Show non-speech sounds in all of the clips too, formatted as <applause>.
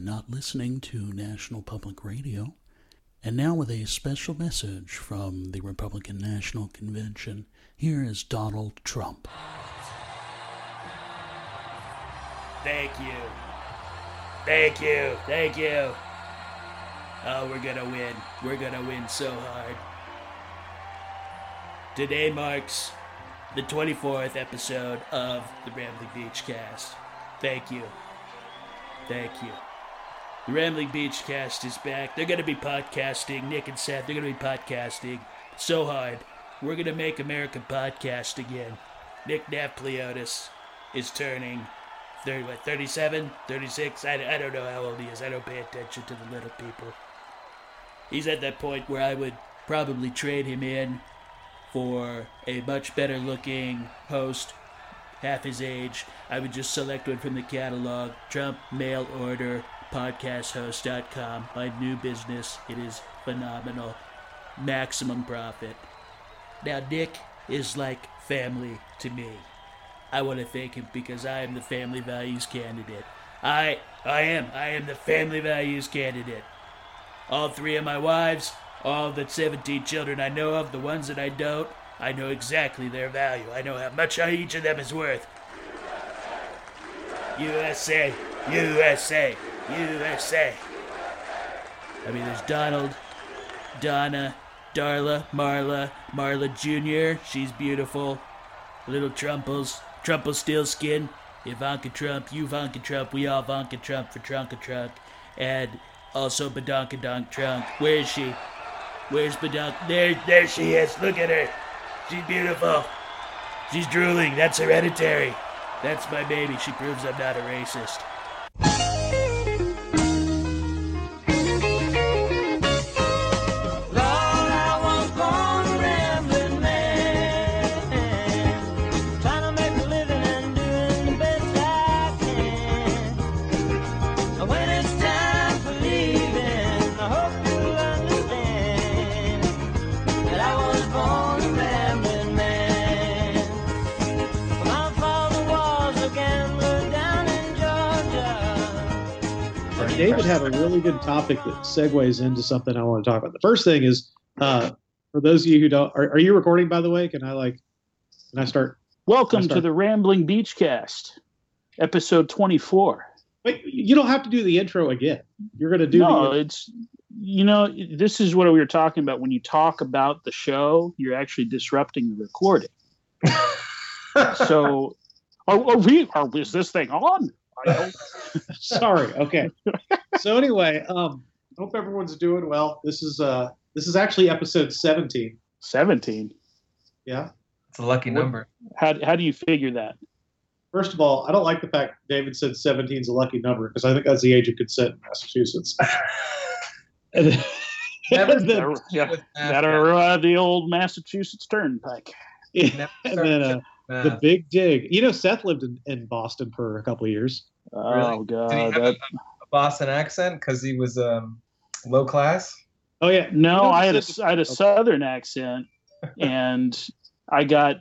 are not listening to National Public Radio. And now, with a special message from the Republican National Convention, here is Donald Trump. Thank you. Thank you. Thank you. Oh, we're gonna win. We're gonna win so hard. Today marks the 24th episode of the Rambling Beach Cast. Thank you. Thank you. The Rambling Beach Cast is back. They're gonna be podcasting. Nick and Seth, they're gonna be podcasting so hard. We're gonna make American podcast again. Nick Napliotis is turning 30, what, 37, 36? I, I don't know how old he is. I don't pay attention to the little people. He's at that point where I would probably trade him in for a much better looking host, half his age. I would just select one from the catalog. Trump mail order podcasthost.com. My new business. It is phenomenal. Maximum profit. Now, Nick is like family to me. I want to thank him because I am the family values candidate. I I am. I am the family values candidate. All three of my wives, all the 17 children I know of, the ones that I don't, I know exactly their value. I know how much each of them is worth. USA, USA, USA. I mean, there's Donald, Donna, Darla, Marla, Marla Jr., she's beautiful. Little Trumples, Trumpelstiltskin, Ivanka Trump, Ivanka Trump, we all Ivanka Trump for Trunka Trunk, and also Badonkadonk Trunk. Where is she? Where's Badonk? There, there she is. Look at her. She's beautiful. She's drooling. That's hereditary. That's my baby. She proves I'm not a racist. Had a really good topic that segues into something I want to talk about. The first thing is, uh, for those of you who don't, are, are, you recording by the way? Can I like, can I start? Welcome I start? to the Rambling Beach Cast, episode 24. Wait, you don't have to do the intro again. You're going to do no, the. it's, you know, this is what we were talking about. When you talk about the show, you're actually disrupting the recording. <laughs> so, are, are we, are, is this thing on? <laughs> Sorry. Okay. so anyway, um, hope everyone's doing well. This is uh, this is actually episode seventeen. Seventeen. Yeah. It's a lucky number. How how do you figure that? First of all, I don't like the fact David said 17 is a lucky number because I think that's the age of consent in Massachusetts. and <laughs> then, Never yeah, gotta ride the old Massachusetts Turnpike. yeah, <laughs> and then uh, the big dig. You know, Seth lived in, in Boston for a couple of years. Oh Really? god, Did he have that, a, a Boston accent because he was um, low class? Oh yeah, no, I had a Seth- I had a southern accent, <laughs> and I got.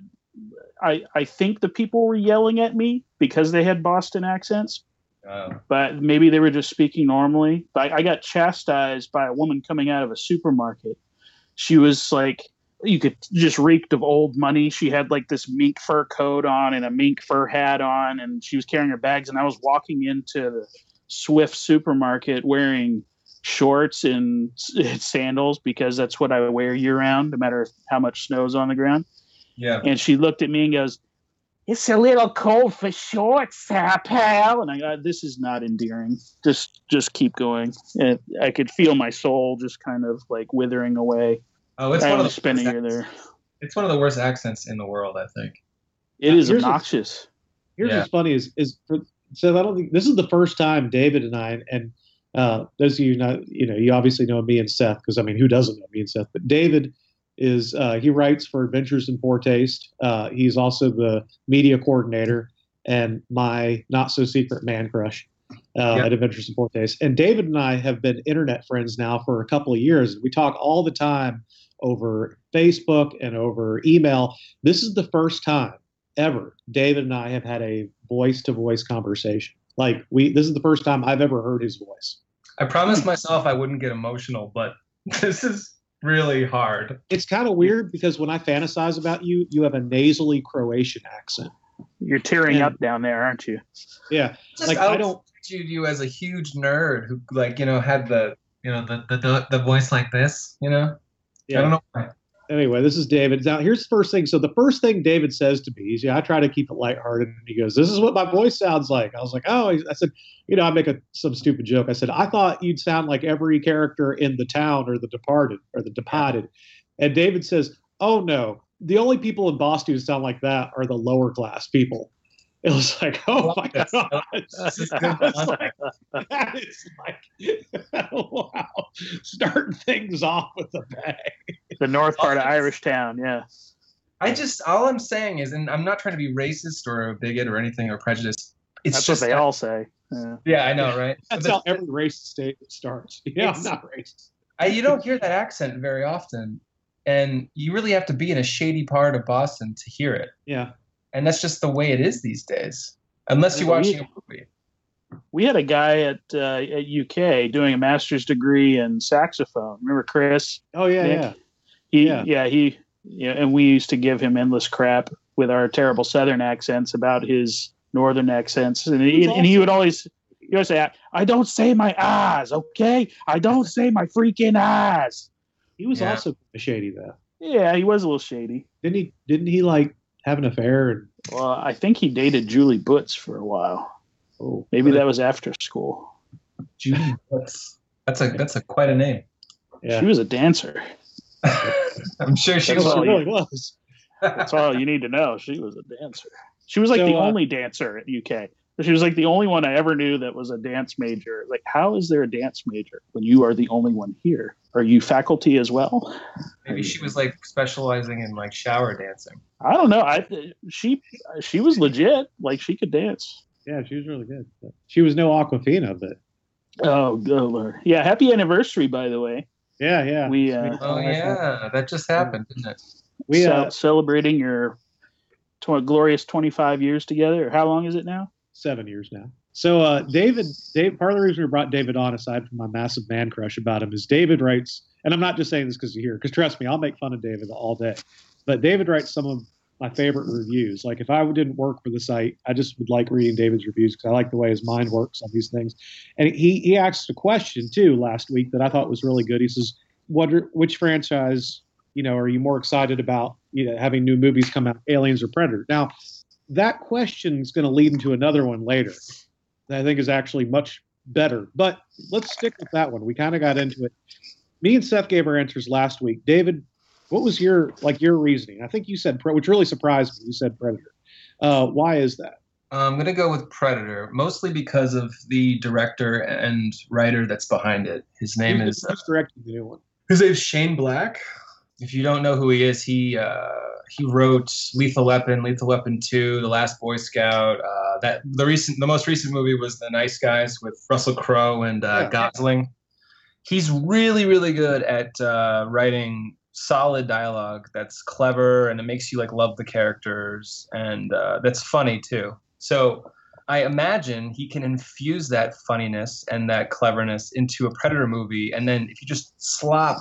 I I think the people were yelling at me because they had Boston accents, Oh. but maybe they were just speaking normally. But I, I got chastised by a woman coming out of a supermarket. She was like, you could just reeked of old money. She had like this mink fur coat on and a mink fur hat on, and she was carrying her bags. And I was walking into the Swift supermarket wearing shorts and <laughs> sandals because that's what I wear year round, no matter how much snow's on the ground. Yeah. And she looked at me and goes, "It's a little cold for shorts, uh, pal." And I go, "This is not endearing. Just, just keep going." And I could feel my soul just kind of like withering away. Oh, it's I one of was the spending worst here there. accents- It's one of the worst accents in the world, I think. It is Here's a- obnoxious. Here's Yeah. what's funny is is for so I don't think this is the first time David and I and uh, those of you not you know you obviously know me and Seth because I mean who doesn't know me and Seth but David is uh, he writes for Adventures in Poor Taste. Uh, he's also the media coordinator and my not so secret man crush uh, Yeah. at Adventures in Poor Taste. And David and I have been internet friends now for a couple of years. We talk all the time over Facebook and over email. This is the first time ever David and I have had a voice to voice conversation. Like we, this is the first time I've ever heard his voice. I promised myself I wouldn't get emotional, but <laughs> this is really hard. It's kind of weird because when I fantasize about you, you have a nasally Croatian accent. You're tearing Yeah. up down there, aren't you? Yeah, Just like I don't. viewed you as a huge nerd who, like, you know, had the, you know, the the, the, the voice like this. You know, Yeah. I don't know why. Anyway, this is David. Now, here's the first thing. So the first thing David says to me is, "Yeah, I try to keep it lighthearted." And he goes, "This is what my voice sounds like." I was like, "Oh," I said, "You know, I make a some stupid joke." I said, "I thought you'd sound like every character in The Town or The Departed or The Departed," and David says, "Oh no, the only people in Boston who sound like that are the lower class people." It was like, <laughs> "Oh my That's- god!" This is good I was content. like, that is like, <laughs> wow, starting things off with a bang. The north part of Irish town, yeah. I just all I'm saying is, and I'm not trying to be racist or a bigot or anything or prejudiced. It's That's just what they all say. Yeah. Yeah, I know, right? That's But how every racist statement starts. <laughs> Yeah, I'm not racist. I, you don't hear that accent very often, and you really have to be in a shady part of Boston to hear it. Yeah. And that's just the way it is these days, unless you're watching a movie. We had a guy at uh, at UK doing a master's degree in saxophone. Remember Chris? Oh yeah, Nick? yeah. He, Yeah. yeah. he, yeah, and we used to give him endless crap with our terrible Southern accents about his Northern accents, and he, That's and he would always, he would say, "I don't say my eyes, okay? I don't say my freaking eyes." He was Yeah. also shady though. Yeah, he was a little shady. Didn't he? Didn't he like have an affair? And Well, I think he dated Julie Butz for a while. oh, Maybe that was after school. Judy Butz. That's a that's a quite a name. yeah. She was a dancer. <laughs> I'm sure she was. she really was. That's all you need to know. She was a dancer. She was like So, the uh, only dancer at UK. She was like the only one I ever knew that was a dance major. Like, how is there a dance major when you are the only one here? Are you faculty as well? Maybe she was like specializing in like shower dancing. I don't know. I she she was legit. Like she could dance. Yeah, she was really good. But she was no Aquafina, but Oh, good lord. Yeah. Happy anniversary, by the way. yeah, yeah. We uh, Oh yeah, that just happened, didn't it? we ce- uh, celebrating your tw- glorious 25 years together. How long is it now? Seven years now. So uh, David, Dave, part of the reason we brought David on, aside from my massive man crush about him, is David writes, and I'm not just saying this because you're here, because trust me, I'll make fun of David all day. But David writes some of my favorite reviews. Like if I didn't work for the site, I just would like reading David's reviews because I like the way his mind works on these things. And he he asked a question too last week that I thought was really good. He says, "What are, which franchise you know are you more excited about? You know, having new movies come out, Aliens or Predator?" Now, that question is going to lead into another one later that I think is actually much better. But let's stick with that one. We kind of got into it. Me and Seth gave our answers last week. David, what was your like your reasoning? I think you said which really surprised me. You said Predator. Uh, why is that? I'm gonna go with Predator, mostly because of the director and writer that's behind it. His name who's, is who's directing the new one? his name's Shane Black. If you don't know who he is, he uh, he wrote Lethal Weapon, Lethal Weapon Two, The Last Boy Scout. Uh, that the recent, the most recent movie was The Nice Guys with Russell Crowe and uh, Yeah. Gosling. He's really, really good at uh, writing solid dialogue that's clever and it makes you like love the characters and uh, that's funny too. So I imagine he can infuse that funniness and that cleverness into a Predator movie, and then if you just slop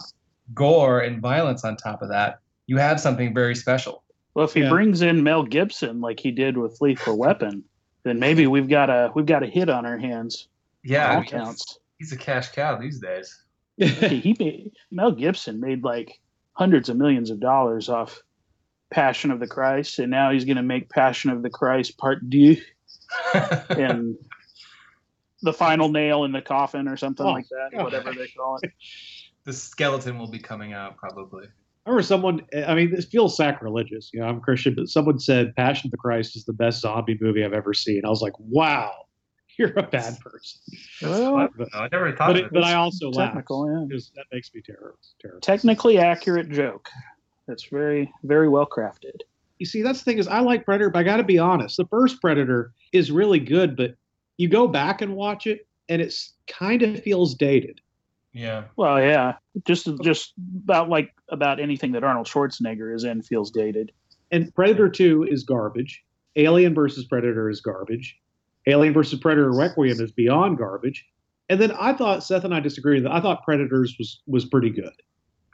gore and violence on top of that, you have something very special. Well, if he Yeah. brings in Mel Gibson like he did with Lethal Weapon, then maybe we've got a we've got a hit on our hands. Yeah, on I all mean, counts. he's a cash cow these days. he, he made, Mel Gibson made like hundreds of millions of dollars off Passion of the Christ, and now he's going to make Passion of the Christ Part Deux <laughs> and the final nail in the coffin or something Oh, like that, God. whatever they call it. the skeleton will be coming out probably. I remember someone. I mean, this feels sacrilegious. You know, I'm Christian, but someone said Passion of the Christ is the best zombie movie I've ever seen. I was like, wow, you're a bad person. Well, But, I never thought but, of it, it. but I also laugh technical, yeah. because that makes me terrible. terrible. Technically accurate joke. That's very very well crafted. you see, that's the thing is I like Predator, but I got to be honest. The first Predator is really good, but you go back and watch it, and it's kind of feels dated. Yeah. Well, yeah, just just about like about anything that Arnold Schwarzenegger is in feels dated. And Predator Two is garbage. Alien versus Predator is garbage. Alien versus Predator Requiem is beyond garbage. And then I thought Seth and I disagreed. That I thought Predators was was pretty good.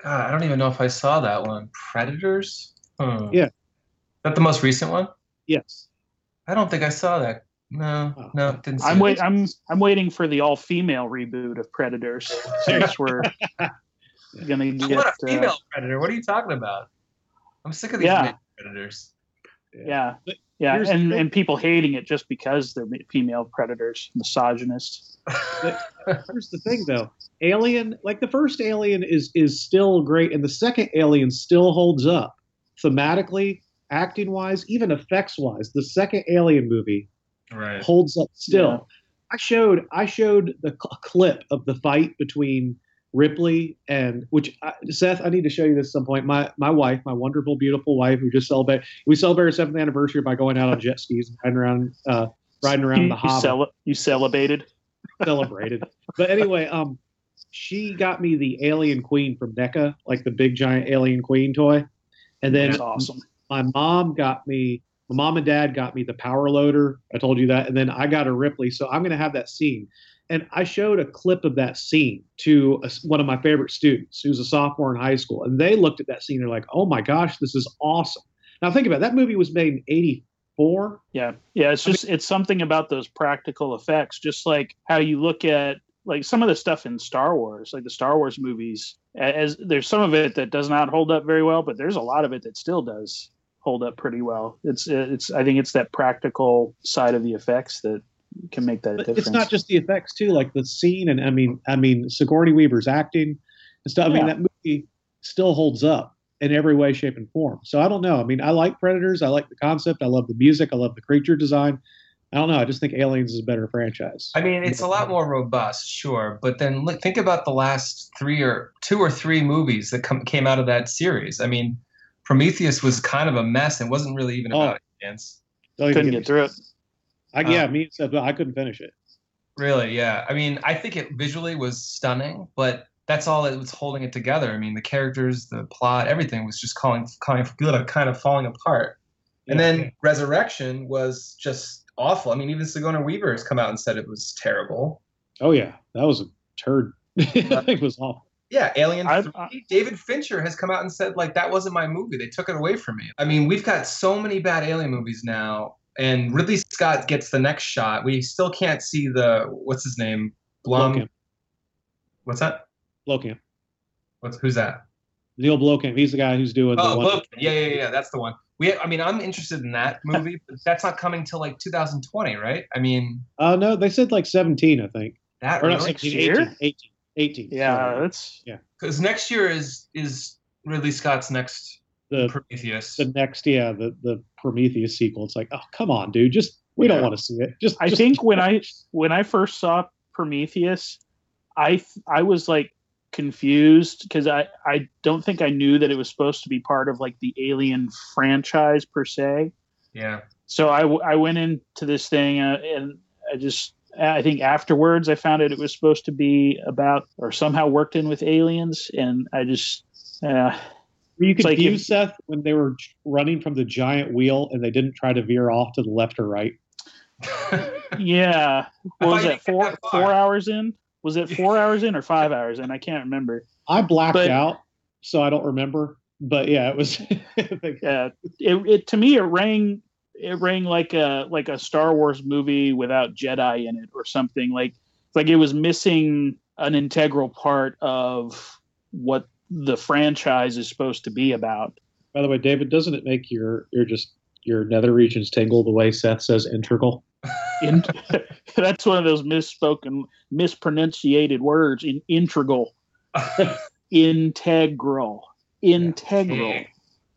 God, I don't even know if I saw that one. Predators? Hmm. Yeah. That the most recent one? Yes. I don't think I saw that. No, Oh. no, didn't see I'm it. wait. I'm I'm waiting for the all female reboot of Predators. <laughs> Since we're gonna <laughs> get want a uh, female predator. What are you talking about? I'm sick of these Yeah. predators. yeah, But yeah, and thing. and people hating it just because they're female predators, misogynists. Here's the thing, though. Alien, like the first Alien, is is still great, and the second Alien still holds up thematically, acting wise, even effects wise. The second Alien movie right. holds up still. Yeah. I showed I showed the cl- clip of the fight between Ripley and which I, Seth. I need to show you this at some point. My my wife, my wonderful, beautiful wife, who just celebrated. We celebrated our seventh anniversary by going out on jet skis, and <laughs> riding around, uh, riding around You, the you, Hobbit. cele- you celebrated. celebrated. but anyway, um, she got me the Alien Queen from NECA, like the big giant Alien Queen toy, and then That's awesome. my mom got me. My mom and dad got me the power loader. I told you that, and then I got a Ripley. So I'm going to have that scene. And I showed a clip of that scene to a, one of my favorite students, who's a sophomore in high school, and they looked at that scene and they're like, "Oh my gosh, this is awesome!" Now think about it. that movie was made in '84. Yeah, yeah. It's just it's something about those practical effects, just like how you look at like some of the stuff in Star Wars, like the Star Wars movies. As there's some of it that does not hold up very well, but there's a lot of it that still does hold up pretty well. It's it's I think it's that practical side of the effects that can make that But difference. it's not just the effects too, like the scene, and I mean, I mean, Sigourney Weaver's acting and stuff. I mean, that movie still holds up in every way, shape, and form. So I don't know. I mean, I like Predators. I like the concept. I love the music. I love the creature design. I don't know. I just think Aliens is a better franchise. I mean, it's a lot more robust, sure, but then look, think about the last three or two or three movies that come, came out of that series. I mean, Prometheus was kind of a mess and wasn't really even Oh. about aliens. Don't couldn't get get through it. I, yeah, um, me said, but I couldn't finish it. Really, yeah. I mean, I think it visually was stunning, but that's all that was holding it together. I mean, the characters, the plot, everything was just calling, calling good, kind of falling apart. And Yeah. then Resurrection was just awful. I mean, even Sigourney Weaver has come out and said it was terrible. Oh yeah, that was a turd. I <laughs> think it was awful. Yeah, Alien I- 3. I- David Fincher has come out and said, like, that wasn't my movie. They took it away from me. I mean, we've got so many bad Alien movies now, and Ridley Scott gets the next shot. We still can't see the, what's his name? Blum. Blomkamp. What's that? Blowcamp. What's, who's that? Neil Blowcamp. He's the guy who's doing Oh, the one. Blomkamp. Yeah, yeah, yeah, that's the one. We, I mean, I'm interested in that <laughs> movie, but that's not coming till like 2020, right? I mean, Uh, no, they said like 17, I think. that Or not really? 17, year? 18, 18, 18. Yeah, sorry. that's Because next year is is Ridley Scott's next the Prometheus. the next yeah the the Prometheus sequel. It's like, oh come on, dude, just we don't want to see it. Just I just- think when <laughs> I when I first saw Prometheus, I I was like confused because I I don't think I knew that it was supposed to be part of like the Alien franchise per se. yeah. So I I went into this thing uh, and I just I think afterwards I found out it was supposed to be about or somehow worked in with aliens and I just uh, Were you It's like confused, if- Seth, when they were running from the giant wheel and they didn't try to veer off to the left or right? <laughs> yeah what was you it four that four hours in was it four hours in or five hours in I can't remember. I blacked But- out, so I don't remember. But yeah, it was. <laughs> yeah it, it to me it rang it rang like a like a star wars movie without jedi in it or something. Like like it was missing an integral part of what the franchise is supposed to be about. By the way, David, doesn't it make your your just your nether regions tingle the way Seth says integral? in, <laughs> that's one of those misspoken mispronunciated words. In integral. <laughs> Integral. Integral.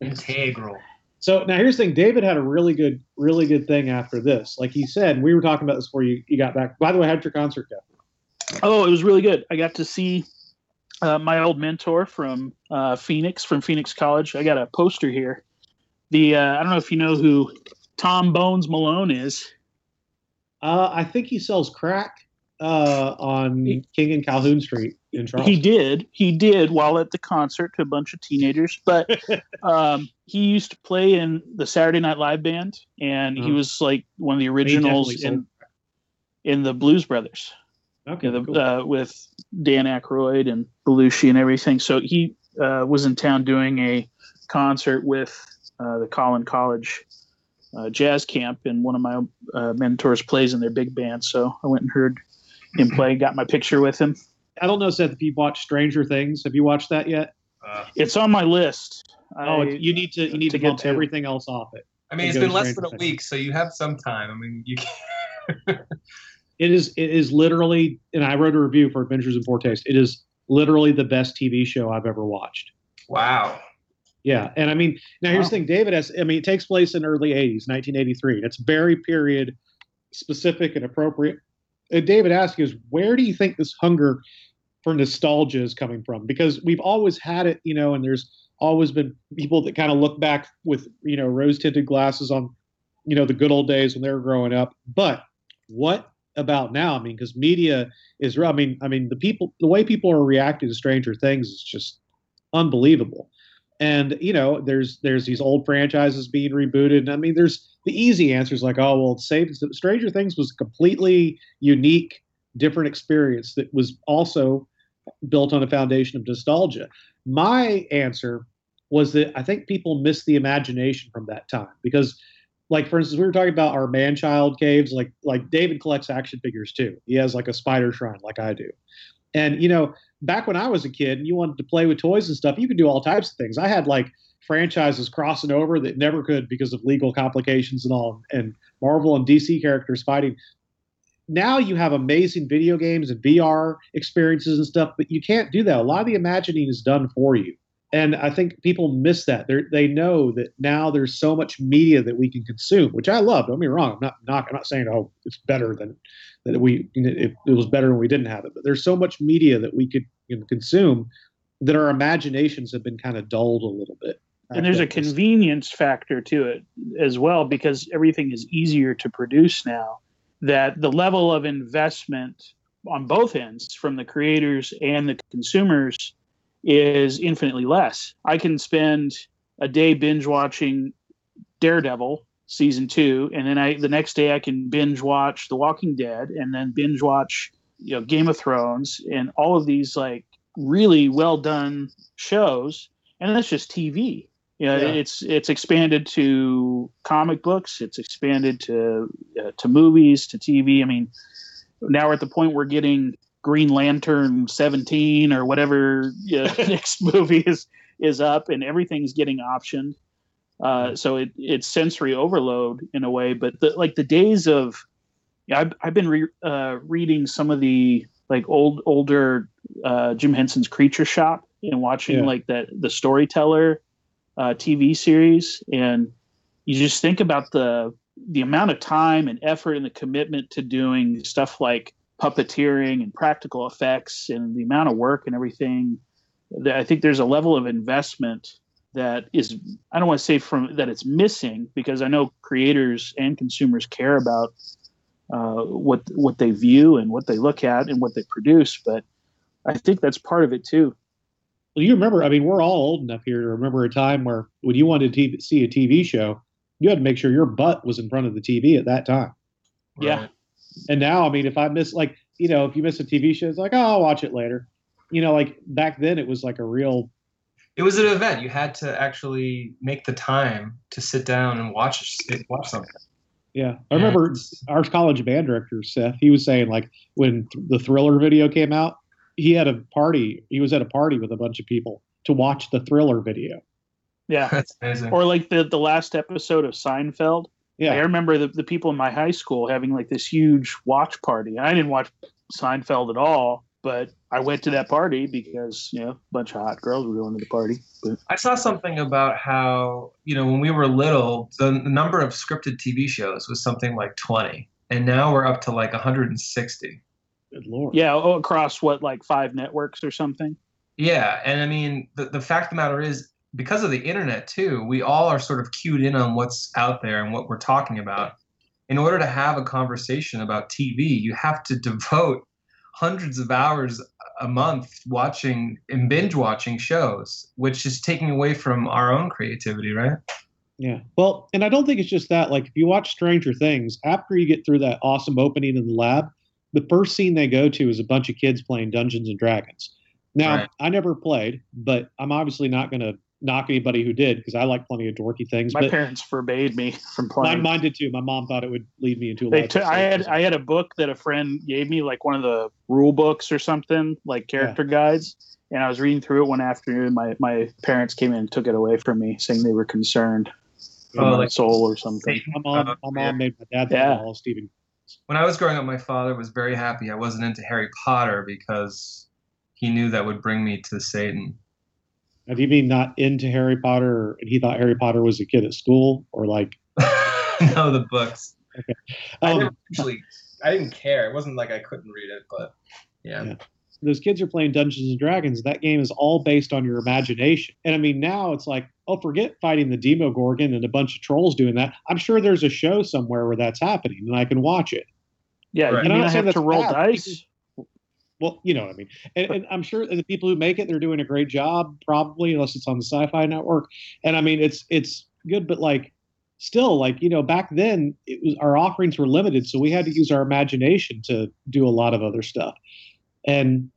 Integral. So now here's the thing. David had a really good, really good thing after this. Like he said, we were talking about this before you, you got back. By the way, how'd your concert go? Oh, it was really good. I got to see uh, my old mentor from uh, Phoenix, from Phoenix College. I got a poster here. The uh, I don't know if you know who Tom Bones Malone is. Uh, I think he sells crack uh, on He- King and Calhoun Street in Charleston. He did. He did while at the concert to a bunch of teenagers. But <laughs> um, he used to play in the Saturday Night Live band, and he Mhm. was like one of the originals in in the Blues Brothers. Okay, the, cool. uh, with Dan Aykroyd and Belushi and everything. So he uh, was in town doing a concert with uh, the Collin College uh, Jazz Camp, and one of my uh, mentors plays in their big band. So I went and heard him play, got my picture with him. I don't know, Seth, if you've watched Stranger Things. Have you watched that yet? Uh, It's on my list. Oh, I- you need to you need to to, get bump to. everything else off it. I mean, It it's been less than a to week, so you have some time. I mean, you can. <laughs> It is it is literally, and I wrote a review for Adventures in Poor Taste. It is literally the best TV show I've ever watched. Wow. Yeah, and I mean, now here's Wow. the thing, David has. I mean, it takes place in early '80s, 1983, and it's very period specific and appropriate. And David asks is, where do you think this hunger for nostalgia is coming from? Because we've always had it, you know, and there's always been people that kind of look back with, you know, rose tinted glasses on, you know, the good old days when they were growing up. But what about now? I mean, because media is, I mean, I mean, the people, the way people are reacting to Stranger Things is just unbelievable and you know there's there's these old franchises being rebooted. And i mean there's the easy answers like oh well safe stranger things was a completely unique different experience that was also built on a foundation of nostalgia. My answer was that i think people miss the imagination from that time because like for instance we were talking about our man child caves like like david collects action figures too. He has like a spider shrine like i do and you know back when I was a kid and you wanted to play with toys and stuff, you could do all types of things. I had like franchises crossing over that never could because of legal complications and all, and Marvel and DC characters fighting. Now you have amazing video games and VR experiences and stuff, but you can't do that. A lot of the imagining is done for you. And I think people miss that. They they know that now there's so much media that we can consume, which I love. Don't be wrong. I'm not, not I'm not saying oh it's better than that we it, it was better when we didn't have it. But there's so much media that we could you know, consume that our imaginations have been kind of dulled a little bit. and there's uh, a convenience factor to it as well because everything is easier to produce now that the level of investment on both ends from the creators and the consumers is infinitely less i can spend a day binge watching daredevil season two and then i the next day i can binge watch the walking dead and then binge watch you know game of thrones and all of these like really well done shows and that's just tv you know, Yeah. it's it's expanded to comic books. It's expanded to uh, to movies, to TV. I mean, now we're at the point we're getting Green Lantern 17 or whatever you <laughs> know, <laughs> next movie is is up, and everything's getting optioned. Uh, so it it's sensory overload in a way. But the, like the days of, yeah, I've I've been re, uh, reading some of the like old older uh, Jim Henson's Creature Shop and watching Yeah. like that the storyteller uh, TV series, and you just think about the the amount of time and effort and the commitment to doing stuff like puppeteering and practical effects and the amount of work and everything. That I think there's a level of investment that is I don't want to say from that it's missing because I know creators and consumers care about uh, what what they view and what they look at and what they produce, but I think that's part of it too. Well, you remember, I mean, we're all old enough here to remember a time where when you wanted to see a TV show, you had to make sure your butt was in front of the TV at that time. Yeah. Right. And now, I mean, if I miss, like, you know, if you miss a TV show, it's like, oh, I'll watch it later. You know, like back then, it was like a real, It was an event. You had to actually make the time to sit down and watch watch something. yeah. I remember And- our college band director, Seth, he was saying, like, when th- the thriller video came out, he had a party, he was at a party with a bunch of people to watch the thriller video. Yeah. <laughs> That's amazing. Or like the the last episode of Seinfeld. I remember the, the people in my high school having like this huge watch party. I didn't watch Seinfeld at all, but I went to that party because, you know, a bunch of hot girls were going to the party. But I saw something about how, you know, when we were little, the, the number of scripted TV shows was something like 20. And now we're up to like 160. Good Lord. yeah, oh, across what, like five networks or something? Yeah. And I mean, the, the fact of the matter is, because of the internet too, we all are sort of cued in on what's out there and what we're talking about. In order to have a conversation about TV, you have to <laughs> devote hundreds of hours a month watching and binge watching shows, which is taking away from our own creativity, right? Yeah. Well, and I don't think it's just that. Like, if you watch Stranger Things, after you get through that awesome opening in the lab, the first scene they go to is a bunch of kids playing Dungeons and Dragons. Now, Right. I never played, but I'm obviously not going to knock anybody who did because I like plenty of dorky things. My but parents forbade me <laughs> from mine, playing. mine did too. My mom thought it would lead me into a They life I had. I had a book that a friend gave me, like one of the rule books or something, like character guides. And I was reading through it one afternoon. My my parents came in and took it away from me, saying they were concerned for Oh, my like soul or something. My mom, Uh, my yeah. made my dad think Yeah. all Stephen. When I was growing up, my father was very happy I wasn't into Harry Potter because he knew that would bring me to Satan. Now, do you mean not into Harry Potter, and he thought Harry Potter was a kid at school, or like? <laughs> no, the books. I Um, didn't actually, I didn't care. It wasn't like I couldn't read it, but yeah. Yeah. those kids are playing Dungeons and Dragons. That game is all based on your imagination. And I mean, now it's like, oh, forget fighting the Demogorgon and a bunch of trolls doing that. I'm sure there's a show somewhere where that's happening, and I can watch it. Yeah, Right. you And I'm mean not I saying have to roll bad. dice? Well, you know what I mean. And, and I'm sure the people who make it, they're doing a great job, probably, unless it's on the Sci-Fi Network. And I mean, it's it's good, but like, still, like you know, back then it was our offerings were limited, so we had to use our imagination to do a lot of other stuff. And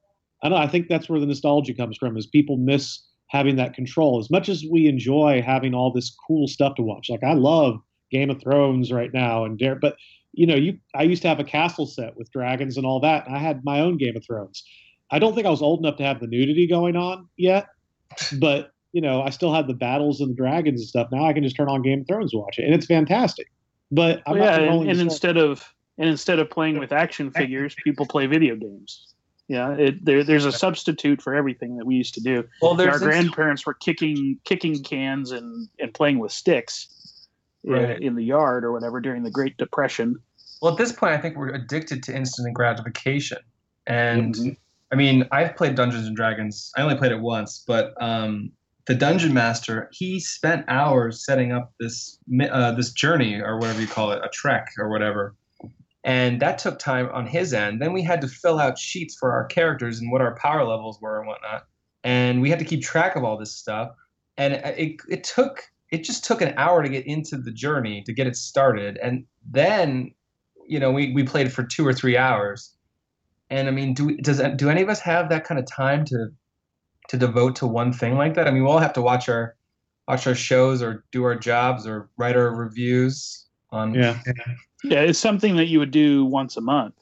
I don't know. I think that's where the nostalgia comes from. Is people miss having that control as much as we enjoy having all this cool stuff to watch. Like I love Game of Thrones right now, and Dare, but you know, you I used to have a castle set with dragons and all that, and I had my own Game of Thrones. I don't think I was old enough to have the nudity going on yet, but you know, I still had the battles and the dragons and stuff. Now I can just turn on Game of Thrones and watch it, and it's fantastic. But I'm Well, not yeah, and, and instead of and instead of playing with action figures, people play video games. Yeah, it, there, there's a substitute for everything that we used to do. Well, Our grandparents were kicking kicking cans and, and playing with sticks Right. in the yard or whatever during the Great Depression. well, at this point, I think we're addicted to instant gratification. And Mhm. I mean, I've played Dungeons and Dragons. I only played it once, but um, the dungeon master he spent hours setting up this uh, this journey or whatever you call it, a trek or whatever, and that took time on his end. Then we had to fill out sheets for our characters and what our power levels were and whatnot, and we had to keep track of all this stuff. And it, it took it just took an hour to get into the journey to get it started, and then you know we we played for two or three hours and I mean, do we, does do any of us have that kind of time to to devote to one thing like that? I mean, we all have to watch our watch our shows or do our jobs or write our reviews on yeah. Yeah, it's something that you would do once a month.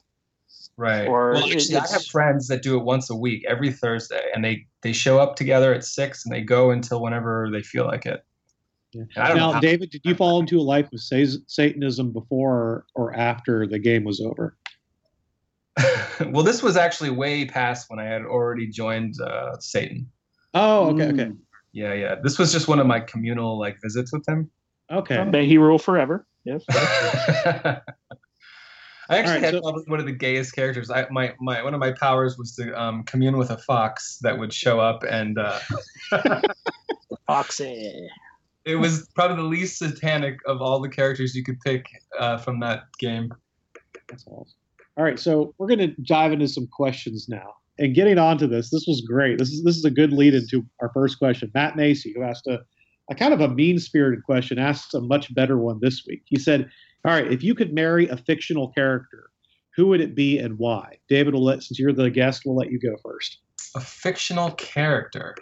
right. Or well, actually, I have friends that do it once a week, every Thursday, and they they show up together at six and they go until whenever they feel like it. Yeah. And I don't know Now, how- David, did you fall into a life of sa- Satanism before or after the game was over? <laughs> well, this was actually way past when I had already joined uh, Satan. Oh, okay, okay, Mm. Yeah, yeah. This was just one of my communal like visits with him. okay. May he rule forever. Yes. <laughs> I actually right, had so- probably one of the gayest characters. I, my, my one of my powers was to um, commune with a fox that would show up, and uh, <laughs> Foxy. It was probably the least satanic of all the characters you could pick uh, from that game. That's awesome. All right, so we're going to dive into some questions now. And getting on to this, this was great. This is this is a good lead into our first question. Matt Macy, who asked a, a kind of a mean spirited question, asked a much better one this week. He said, "All right, if you could marry a fictional character, who would it be and why?" David will let since you're the guest, we'll let you go first. A fictional character.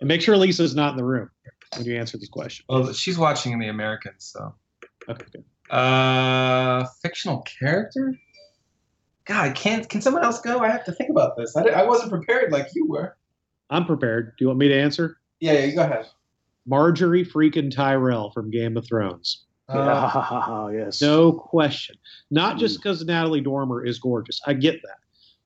And make sure Lisa's not in the room when you answer this question. Well, she's watching in the Americans, so. Okay. Uh, fictional character. God, can't can someone else go? I have to think about this. I, di- I wasn't prepared like you were. I'm prepared. Do you want me to answer? Yeah, yeah, you go ahead. Margaery freaking Tyrell from Game of Thrones. Uh, yeah, <laughs> yes. No question. Not just because Natalie Dormer is gorgeous. I get that.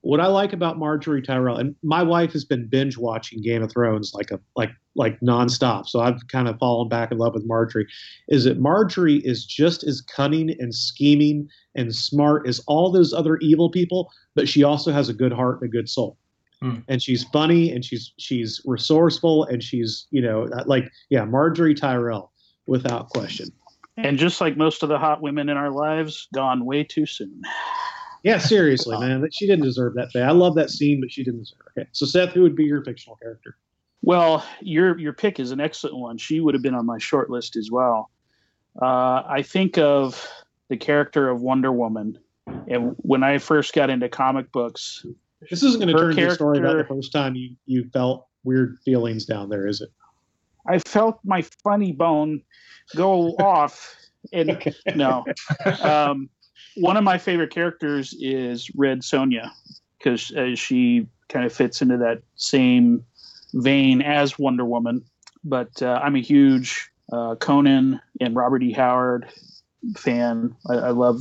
What I like about Margaery Tyrell, and my wife has been binge watching Game of Thrones like a like like nonstop. So I've kind of fallen back in love with Margaery. Is that Margaery is just as cunning and scheming and smart as all those other evil people, but she also has a good heart and a good soul. Hmm. And she's funny and she's she's resourceful and she's you know like yeah Margaery Tyrell without question. And just like most of the hot women in our lives, gone way too soon. Yeah, seriously, man. That she didn't deserve that thing. I love that scene, but she didn't deserve it. Okay. So Seth, who would be your fictional character? Well, your your pick is an excellent one. She would have been on my short list as well. Uh, I think of the character of Wonder Woman And when I first got into comic books, This isn't going to turn into a story about the first time you, you felt weird feelings down there, is it? I felt my funny bone go <laughs> off. And no, um, one of my favorite characters is Red Sonja because uh, she kind of fits into that same vein as Wonder Woman. But uh, I'm a huge uh, Conan and Robert E. Howard fan. I, I love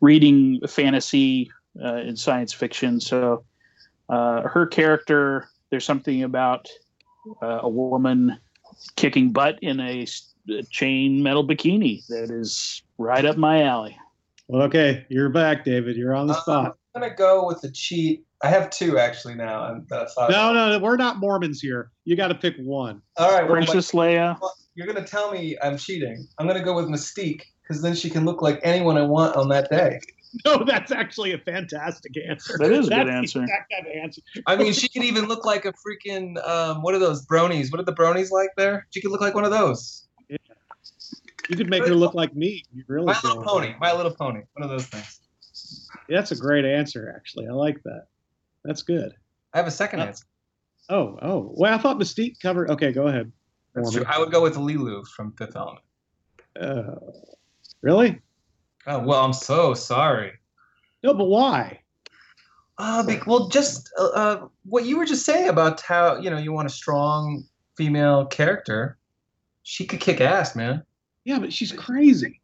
reading fantasy uh, and science fiction. So uh, her character, there's something about uh, a woman kicking butt in a chain metal bikini that is right up my alley. Well, okay, you're back, David. You're on the Um, spot. I'm gonna go with the cheat. I have two actually now. I'm, that I thought No, no, no, we're not Mormons here. You got to pick one. All right, well, Princess Leia. you're gonna tell me I'm cheating. I'm gonna go with Mystique because then she can look like anyone I want on that day. <laughs> No, that's actually a fantastic answer. That is a good That's the answer. exact kind of answer. I mean, she could even look like a freaking um, what are those bronies? What are the bronies like there? She could look like one of those. You could make her look like me. You really My. Little Pony. My Little Pony. One of those things. That's a great answer, actually. I like that. That's good. I have a second Uh, answer. Oh, oh. Well, I thought Mystique covered. Okay, go ahead. That's true. I would go with Leeloo from Fifth Element. Uh, really? Oh well, I'm so sorry. No, but why? Uh, bec- well, just uh, uh, what you were just saying about how you know you want a strong female character. She could kick ass, man. Yeah, but she's crazy.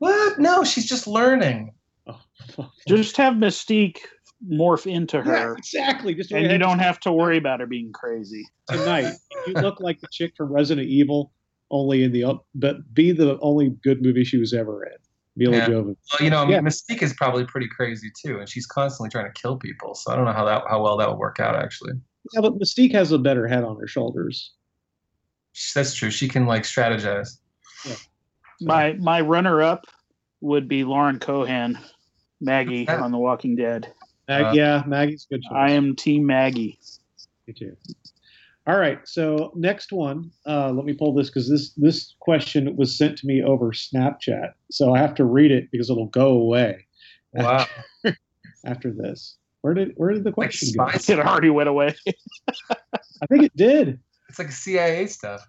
What? No, she's just learning. Oh, Just have Mystique morph into yeah, her, exactly. Just and you don't have to worry about her being crazy. tonight. <laughs> you look like the chick from Resident Evil, only in the but be the only good movie she was ever in. Mila Yeah. Jovovich. Well, you know, I mean, Yeah. Mystique is probably pretty crazy too, and she's constantly trying to kill people. So I don't know how that how well that would work out. Actually, Yeah, but Mystique has a better head on her shoulders. that's true. She can like strategize. My my runner up would be Lauren Cohan, Maggie Yeah. on The Walking Dead. Mag- Uh, yeah, Maggie's good choice. I am Team Maggie. Me too. All right, so next one. Uh, let me pull this because this this question was sent to me over Snapchat, so I have to read it because it'll go away Wow. after <laughs> this. Where did where did the Like question go? spies. It already went away. <laughs> I think it did. It's like CIA stuff.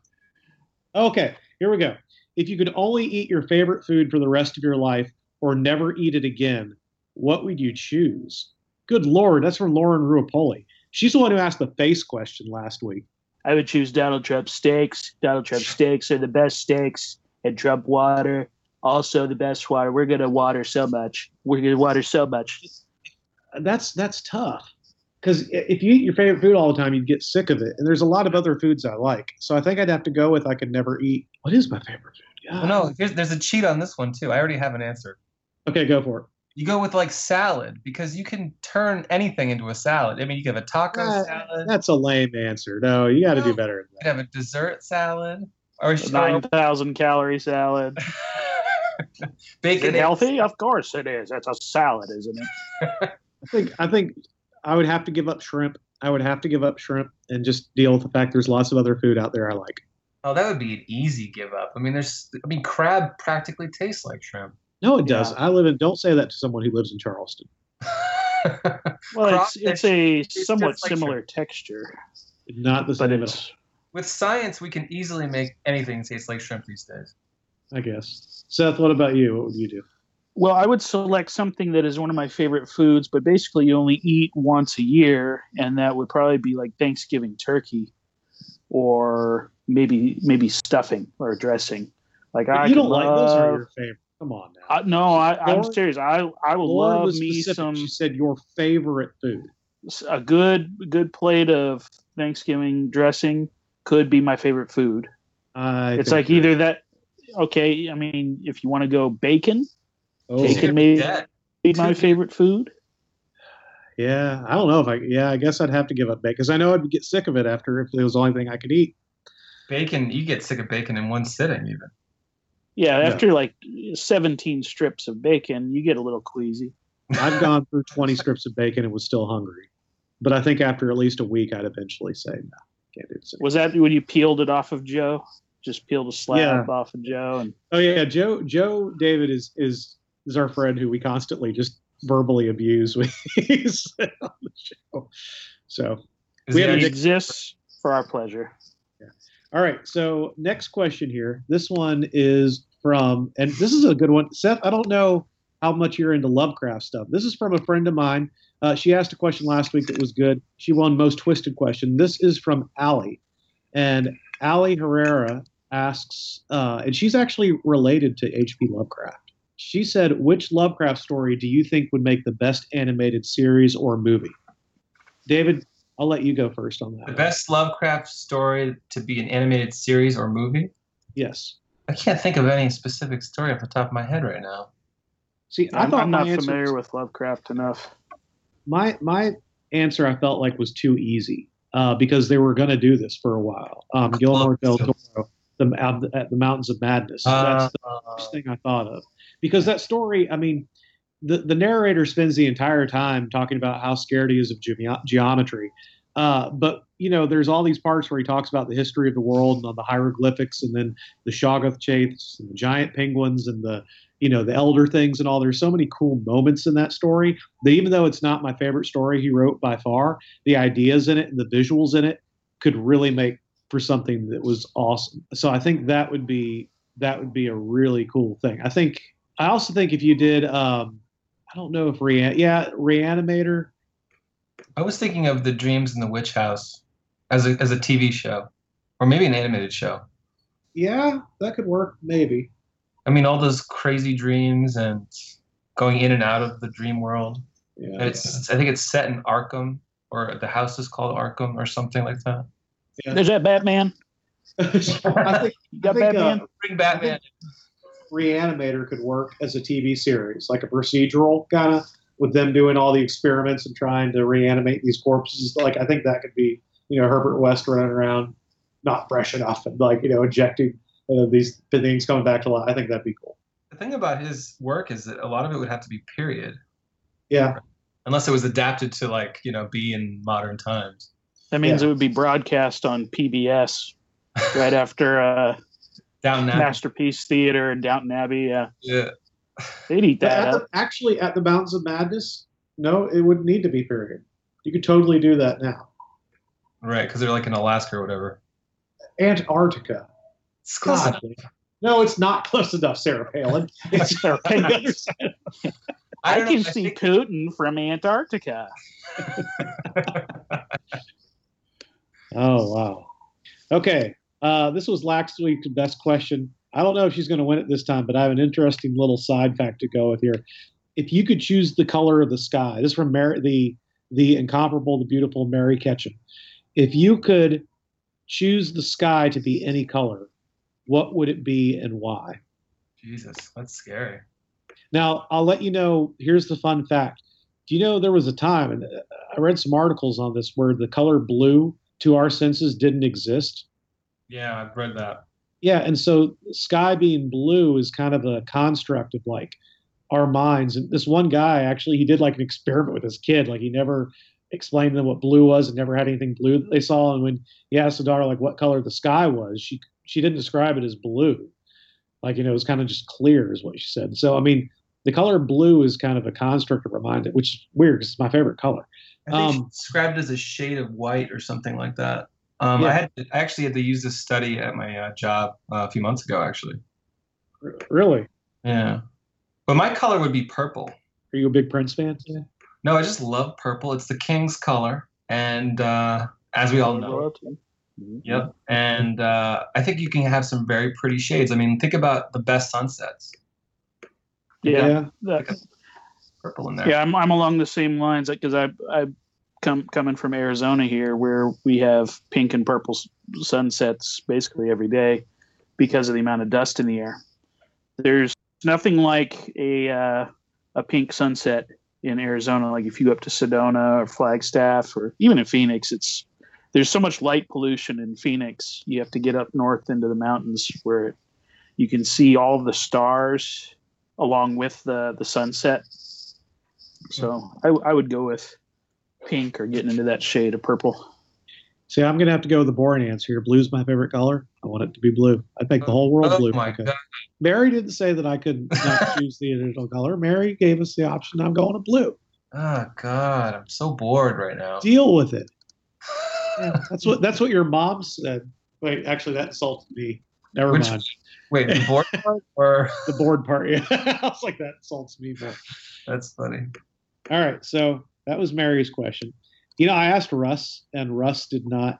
Okay, here we go. If you could only eat your favorite food for the rest of your life or never eat it again, what would you choose? Good Lord, that's from Lauren Ruapoli. She's the one who asked the face question last week. I would choose Donald Trump steaks. Donald Trump <laughs> steaks are the best steaks, and Trump water also the best water. We're gonna water so much. We're gonna water so much. That's that's tough because if you eat your favorite food all the time, you'd get sick of it. And there's a lot of other foods I like, so I think I'd have to go with I could never eat. What is my favorite food? Well, no, here's, there's a cheat on this one too. I already have an answer. Okay, go for it. You go with like salad because you can turn anything into a salad. I mean, you could have a taco Uh, salad. That's a lame answer. No, you got to do better You could have a dessert salad or A Nine thousand calorie salad. <laughs> Is bacon. it healthy? Of course it is. That's a salad, isn't it? <laughs> I think I think I would have to give up shrimp. I would have to give up shrimp and just deal with the fact there's lots of other food out there I like. Oh, that would be an easy give up. I mean, there's. I mean, crab practically tastes like shrimp. No, it does. Yeah. I live in. Don't say that to someone who lives in Charleston. <laughs> Well, it's it's a Crawfish, somewhat like similar texture, Not the same. at all, it's With science, we can easily make anything taste like shrimp these days. I guess. Seth, what about you? What would you do? Well, I would select something that is one of my favorite foods, but basically you only eat once a year, and that would probably be like Thanksgiving turkey, or maybe maybe stuffing or dressing. Like I you don't like those are your favorite. Come on now. I, no, I, I'm serious. I I would love me some She said your favorite food. a good good plate of Thanksgiving dressing could be my favorite food. I it's like either that. Okay, I mean, if you want to go bacon, Oh, bacon may Yeah. be my favorite food. yeah. I don't know if I. Yeah, I guess I'd have to give up bacon because I know I'd get sick of it after if it was the only thing I could eat. Bacon, you get sick of bacon in one sitting, even. Yeah, Yeah. after like 17 strips of bacon, you get a little queasy. I've gone through 20 strips of bacon and was still hungry. But I think after at least a week, I'd eventually say, no, can't do this. Was that when you peeled it off of Joe? Just peeled a slab Yeah. off of Joe, and Oh yeah, Joe. Joe David is is is our friend who we constantly just verbally abuse when he's <laughs> on the show. So Is We he have It exists for our pleasure. Yeah. All right. So next question here. This one is from, and this is a good one. Seth, I don't know how much you're into Lovecraft stuff. This is from a friend of mine. Uh, she asked a question last week that was good. She won most twisted question. This is from Allie, and Allie Herrera asks, uh, and she's actually related to H.P. Lovecraft. She said, "Which Lovecraft story do you think would make the best animated series or movie?" David, I'll let you go first on that. the best Lovecraft story to be an animated series or movie? Yes. I can't think of any specific story off the top of my head right now. See, I I'm, thought I'm my not answer familiar was- with Lovecraft enough. my my answer I felt like was too easy uh, because they were going to do this for a while. Um, Guillermo del Toro, the at the- Mountains of Madness. That's the Uh, first thing I thought of because that story. I mean, the the narrator spends the entire time talking about how scared he is of geo- geometry. Uh, but you know, there's all these parts where he talks about the history of the world and the hieroglyphics, and then the Shoggoth Chaiths and the giant penguins and the you know the elder things and all. There's so many cool moments in that story that even though it's not my favorite story he wrote by far, the ideas in it and the visuals in it could really make for something that was awesome. So I think that would be that would be a really cool thing. I think I also think if you did um I don't know if Rean yeah, Reanimator. I was thinking of the Dreams in the Witch House as a as a TV show, or maybe an animated show. Yeah, that could work maybe. I mean, all those crazy dreams and going in and out of the dream world. Yeah. And it's I think it's set in Arkham, or the house is called Arkham, or something like that. There's that Batman. <laughs> I think, You got I think, Batman. uh, Bring Batman. Reanimator could work as a TV series, like a procedural kind of, with them doing all the experiments and trying to reanimate these corpses. Like I think that could be, you know, Herbert West running around, not fresh enough, and like you know, injecting uh, these things coming back to life. I think that'd be cool. The thing about his work is that a lot of it would have to be period, Yeah, unless it was adapted to like you know be in modern times. That means Yeah. it would be broadcast on PBS right after uh, Down now. Masterpiece Theater in Downton Abbey. Yeah, Yeah. they'd eat that at up. the, actually, at the Mountains of Madness, no, it wouldn't need to be period. You could totally do that now. Right, because they're like in Alaska or whatever. Antarctica. It's close God. enough. No, it's not close enough, Sarah Palin. <laughs> It's Sarah Palin. <laughs> other side. I, don't know, can I see think- Putin from Antarctica. <laughs> Oh wow. Okay. Uh, this was last week's best question. I don't know if she's going to win it this time, but I have an interesting little side fact to go with here. If you could choose the color of the sky, this is from Mary, the the incomparable, the beautiful Mary Ketchum. If you could choose the sky to be any color, what would it be and why? Jesus, that's scary. Now, I'll let you know. Here's the fun fact. Do you know there was a time, and uh, I read some articles on this, where the color blue to our senses didn't exist? Yeah, I've read that. Yeah, and so sky being blue is kind of a construct of like our minds. And this one guy actually, he did like an experiment with his kid. Like he never explained to them what blue was and never had anything blue that they saw. And when he asked the daughter like what color the sky was, she she didn't describe it as blue. Like you know, it was kind of just clear, is what she said. So I mean, the color blue is kind of a construct of our mind, which is weird because it's my favorite color. I think she Um, described it as a shade of white or something like that. Um, Yeah. I had to, I actually had to use this study at my uh, job uh, a few months ago. Actually, R- Really? yeah. But my color would be purple. Are you a big Prince fan? No, I just love purple. It's the king's color, and uh, as we all know, Royalty. yep. And uh, I think you can have some very pretty shades. I mean, think about the best sunsets. Yeah, that- Purple in there. yeah. I'm I'm along the same lines because I I come coming from Arizona here where we have pink and purple sunsets basically every day because of the amount of dust in the air. There's nothing like a uh, a pink sunset in Arizona. Like if you go up to Sedona or Flagstaff or even in Phoenix, it's there's so much light pollution in Phoenix. You have to get up north into the mountains where you can see all the stars along with the the sunset. So I, I would go with pink or getting into that shade of purple. See, I'm gonna have to go with the boring answer here. Blue's my favorite color. I want it to be blue. I think the whole world Oh blue. my Okay. god! Mary didn't say that I could not <laughs> choose the original color. Mary gave us the option. I'm going to blue. Oh god! I'm so bored right now. Deal with it. <laughs> Yeah, that's what that's what your mom said. Wait, actually, that insulted me. Never Which- mind. Wait, the board <laughs> part or The board part. Yeah, I was like, that insults me more. that's funny. All right, so that was Mary's question. You know, I asked Russ, and Russ did not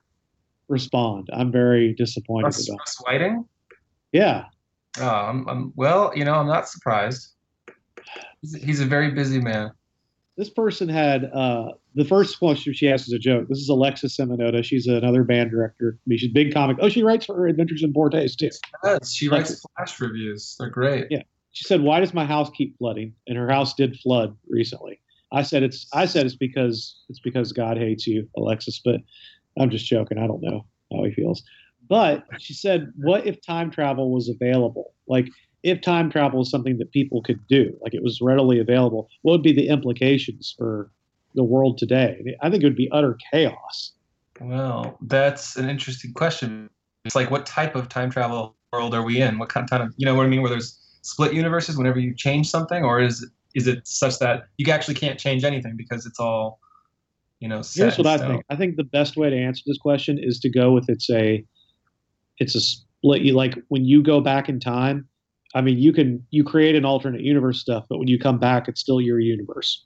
respond. I'm very disappointed Russ, about. Russ Whiting? Yeah, Oh, I'm, I'm well. You know, I'm not surprised. He's, he's a very busy man. this person had uh, the first question she asked is a joke. This is Alexis Seminota. She's another band director. I mean, she's a big comic. Oh, she writes for Adventures in Poor Taste too. Yes, she writes flash reviews. They're great. Yeah. She said, "Why does my house keep flooding?" And her house did flood recently. I said, "It's." I said, "It's because it's because God hates you, Alexis." But I'm just joking. I don't know how he feels. But she said, "What if time travel was available? Like, if time travel was something that people could do, like it was readily available, what would be the implications for the world today? I think it would be utter chaos." Well, that's an interesting question. It's like, what type of time travel world are we in? What kind of, you know what I mean? Where there's split universes whenever you change something, or is is it such that you actually can't change anything because it's all, you know, Here's what I think. I think the best way to answer this question is to go with it's a it's a split. You like when you go back in time. I mean, you can you create an alternate universe stuff, but when you come back, it's still your universe.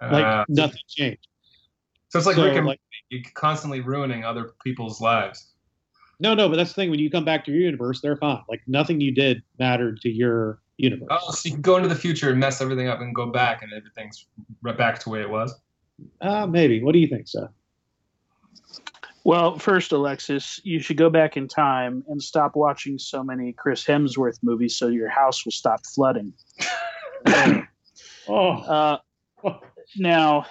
Like Uh, nothing changed. so it's like so, Rick and like- you're constantly ruining other people's lives. No, no, but that's the thing. When you come back to your universe, they're fine. Like nothing you did mattered to your universe. Oh, so you can go into the future and mess everything up and go back, and everything's right back to the way it was. Uh, maybe. What do you think, Seth? Well, first, Alexis, you should go back in time and stop watching so many Chris Hemsworth movies so your house will stop flooding. <coughs> Oh, Uh, now,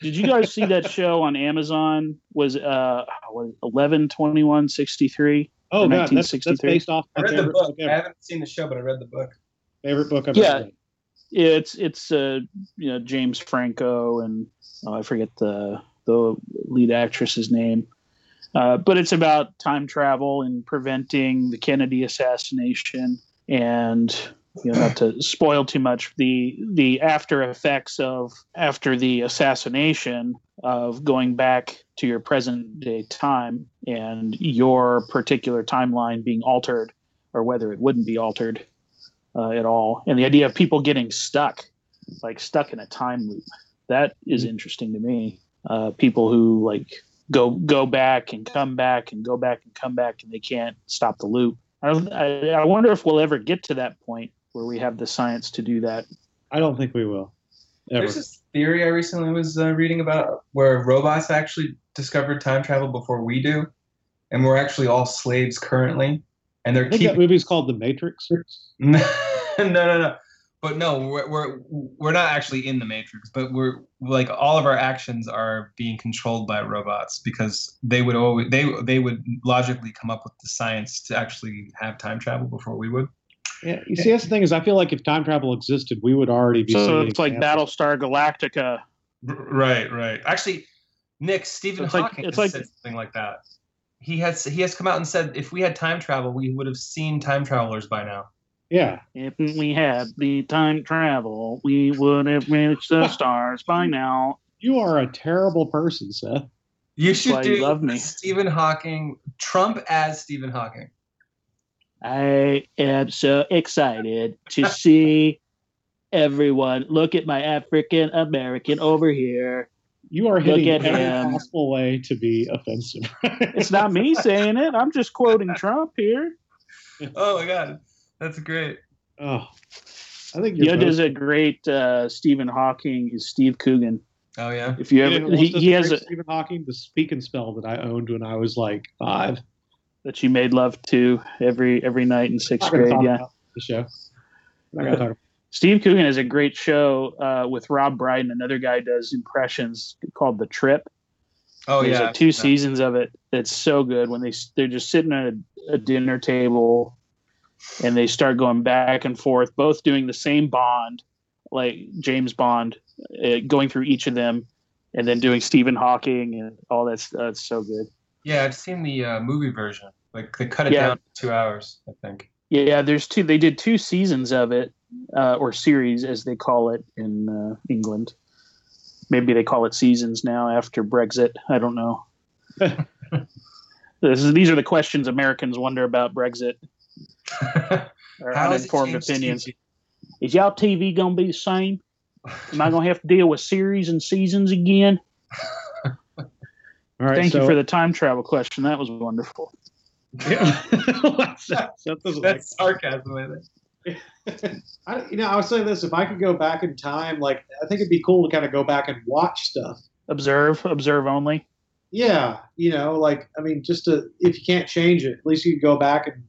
did you guys see that show on Amazon? Was uh, was eleven twenty one sixty three? oh, God, that's, that's 1963. based off I read the book. book. I haven't seen the show, but I read the book. Favorite book I've Yeah. ever read. It's it's uh, you know James Franco and oh, I forget the the lead actress's name, uh, but it's about time travel and preventing the Kennedy assassination and you know not to spoil too much the the after effects of after the assassination of going back to your present day time and your particular timeline being altered or whether it wouldn't be altered uh, at all. And the idea of people getting stuck like stuck in a time loop that is interesting to me. Uh, people who like go go back and come back and go back and come back and they can't stop the loop. I, don't- I, I wonder if we'll ever get to that point where we have the science to do that. I don't think we will. Ever. There's this theory I recently was uh, reading about where robots actually discovered time travel before we do, and we're actually all slaves currently, and they're I think that keeping. movie's called The Matrix. <laughs> no, no, no. But no, we're, we're we're not actually in the matrix, but we're like all of our actions are being controlled by robots because they would always they they would logically come up with the science to actually have time travel before we would. Yeah, you see, that's the thing is, I feel like if time travel existed, we would already be. so it's like examples. battlestar galactica R- Right, right. Actually, Nick Stephen It's like- Hawking it's has like- said something like that. He has he has come out and said if we had time travel, we would have seen time travelers by now. Yeah, if we had the time travel we would have reached the stars by now you are a terrible person, Seth. You should why you do love me. Stephen Hawking, Trump as Stephen Hawking. I am so excited to see <laughs> everyone look at my African American over here. You are hitting at every him. possible way to be offensive. <laughs> It's not me saying it. I'm just quoting Trump here. Oh my god, that's great. Oh, I think You you're. know, both- there's a great uh, Stephen Hawking is Steve Coogan. Oh yeah. If you You ever, know he, he has a, Stephen Hawking, the speak and spell that I owned when I was like five. that you made love to every every night in I'm sixth not gonna grade. talk Yeah. about the show. I'm not gonna talk about Steve Coogan has a great show uh, with Rob Brydon. Another guy does impressions called The Trip. Oh There's yeah. like two seasons of it. It's so good when they they're just sitting at a, a dinner table, and they start going back and forth, both doing the same Bond, like James Bond, uh, going through each of them, and then doing Stephen Hawking and all that. stuff. It's so good. Yeah, I've seen the uh, movie version. Like they cut it Yeah. down to two hours, I think. Yeah, there's two. They did two seasons of it, uh, or series as they call it in uh, England. Maybe they call it seasons now after Brexit. I don't know. <laughs> this is, these are the questions Americans wonder about Brexit. <laughs> Or How uninformed opinions. TV? Is y'all TV gonna be the same? Am I gonna have to deal with series and seasons again? All right. Thank so, you for the time travel question. That was wonderful. <laughs> Seth doesn't like That's sarcasm, <laughs> I you know, I was saying this: if I could go back in time, like I think it'd be cool to kind of go back and watch stuff. Observe, observe only. Yeah, you know, like I mean, just to if you can't change it, at least you could go back and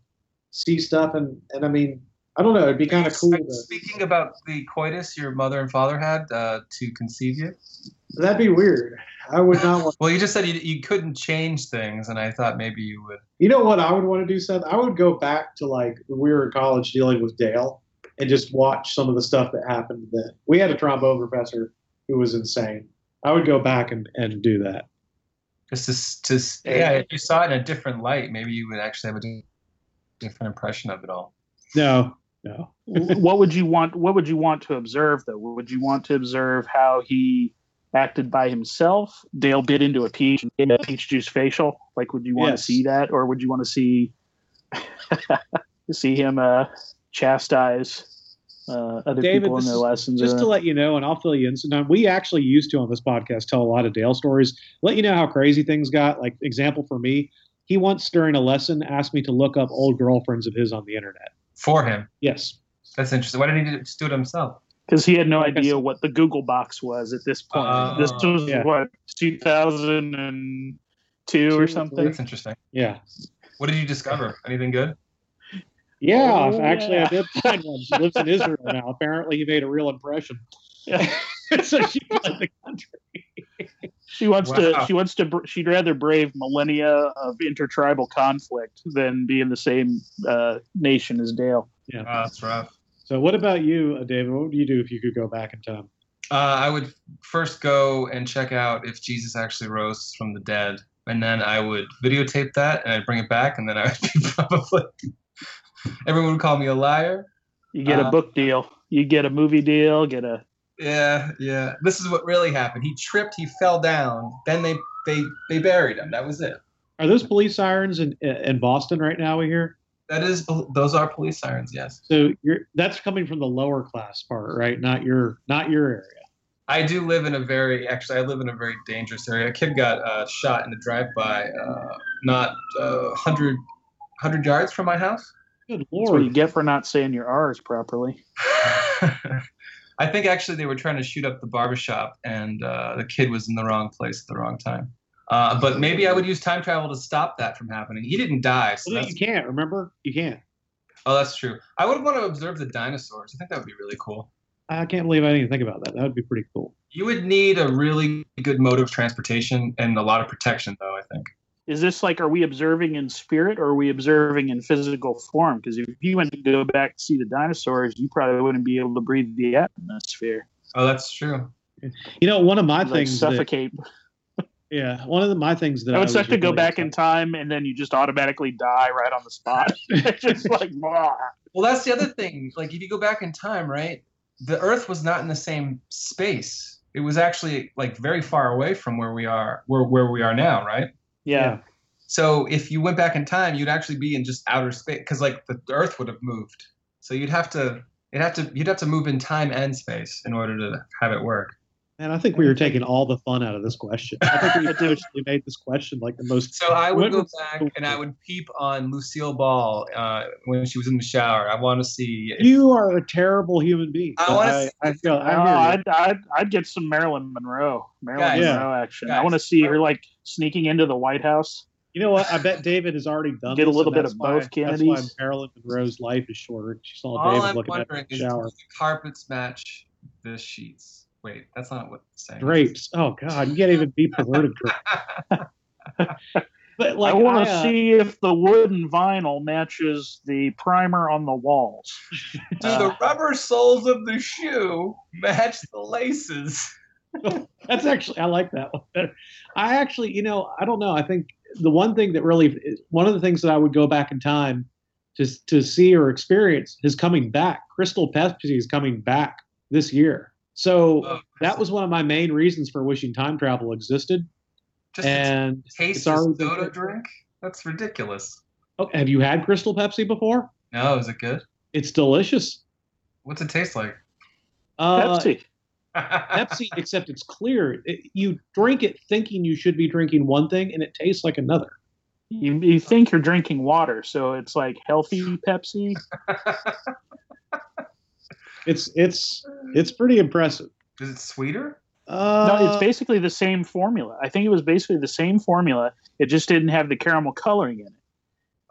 see stuff. And and I mean, I don't know, it'd be kind of cool. To, Speaking about the coitus your mother and father had uh, to conceive you. that'd be weird. I would not want. <laughs> Well, you just said you, you couldn't change things, and I thought maybe you would. You know what I would want to do, Seth? I would go back to like when we were in college dealing with Dale and just watch some of the stuff that happened then. We had a trombone professor who was insane. I would go back and, and do that. Just to, to yeah, if you saw it in a different light, maybe you would actually have a different impression of it all. No, no. what would you want what would you want to observe though would you want to observe how he acted by himself dale bit into a peach and gave a peach juice facial like would you want Yes. to see that or would you want to see <laughs> see him uh chastise uh, other David, people in their lessons Just to let you know, and I'll fill you in sometime. We actually used to on this podcast tell a lot of Dale stories. Let you know how crazy things got. Like example for me, he once during a lesson asked me to look up old girlfriends of his on the internet. For him, Yes. that's interesting. Why didn't he just do it himself? because he had no idea what the Google box was at this point. Oh. this was Yeah. what 2002 Two or or something. That's interesting. Yeah. What did you discover? Anything good? Yeah. Oh, actually, yeah. I did find one. She lives in Israel now. Apparently, he made a real impression. Yeah. <laughs> so she fled the country. She wants to. She wants to. br- She'd rather brave millennia of intertribal conflict than be in the same uh, nation as Dale. Oh, that's rough. So, what about you, uh, David? What would you do if you could go back in time? Uh, I would first go and check out if Jesus actually rose from the dead, and then I would videotape that and I'd bring it back, and then I would be <laughs> probably everyone would call me a liar. You get Uh, a book deal. You get a movie deal. Get a. Yeah, yeah. This is what really happened. He tripped. He fell down. Then they they they buried him. That was it. Are those police sirens in in Boston right now? We hear. That is those are police sirens. Yes. So you're that's coming from the lower class part, right? Not your not your area. I do live in a very actually I live in a very dangerous area. A kid got uh, shot in a drive-by, uh, not uh, 100, 100 yards from my house. Good That's what you get for not saying your R's properly. <laughs> I think actually they were trying to shoot up the barbershop, and uh, the kid was in the wrong place at the wrong time. Uh, but maybe I would use time travel to stop that from happening. He didn't die, so Well, you can't remember. You can't. oh, that's true. I would want to observe the dinosaurs. I think that would be really cool. I can't believe I didn't even think about that. That would be pretty cool. You would need a really good mode of transportation and a lot of protection, though. I think. Is this like, are we observing in spirit or are we observing in physical form? Because if you went to go back to see the dinosaurs, you probably wouldn't be able to breathe the atmosphere. Oh, that's true. You know, one of my like things. That, suffocate. yeah, one of the, my things that I would was suck to go really back in time and then you just automatically die right on the spot. <laughs> <laughs> just like, blah. Well, that's the other thing. Like, if you go back in time, right? The Earth was not in the same space. It was actually like very far away from where we are, where where we are now, right? Yeah. So if you went back in time, you'd actually be in just outer space because like the Earth would have moved. So you'd have to, you'd have to, you'd have to move in time and space in order to have it work. And I think we were taking all the fun out of this question. I think we intentionally made this question like the most. So I would go back and I would peep on Lucille Ball uh, when she was in the shower. I want to see. if- You are a terrible human being. I wanna I, see- I feel. Oh, I hear you. I'd, I'd, I'd get some Marilyn Monroe. Marilyn Guys. Yeah. Monroe action. I want to see her like sneaking into the White House. You know what? I bet David has already done. Get a little bit of why- both That's why Kennedys. Marilyn Monroe's life is shorter. She saw All David I'm looking at her wondering in is the do shower. the carpets match the sheets. Wait, that's not what it's saying. Drapes. Oh God, you can't even be perverted. <laughs> <laughs> But like, I want to uh, see if the wood and vinyl matches the primer on the walls. <laughs> Do the rubber soles of the shoe match the laces? That's actually I like that one better. I actually, you know, I don't know. I think the one thing that really, one of the things that I would go back in time to to see or experience is coming back. Crystal Pepsi is coming back this year. So Oh, that was one of my main reasons for wishing time travel existed. Just and a taste it's already been- soda drink. That's ridiculous. oh, have you had Crystal Pepsi before? No, is it good? It's delicious. What's it taste like? Uh, Pepsi. <laughs> Pepsi, except it's clear. It, you drink it thinking you should be drinking one thing, and it tastes like another. You, you think you're drinking water, so it's like healthy <laughs> Pepsi. <laughs> It's it's it's pretty impressive. Is it sweeter? Uh, no, it's basically the same formula. I think it was basically the same formula. It just didn't have the caramel coloring in it.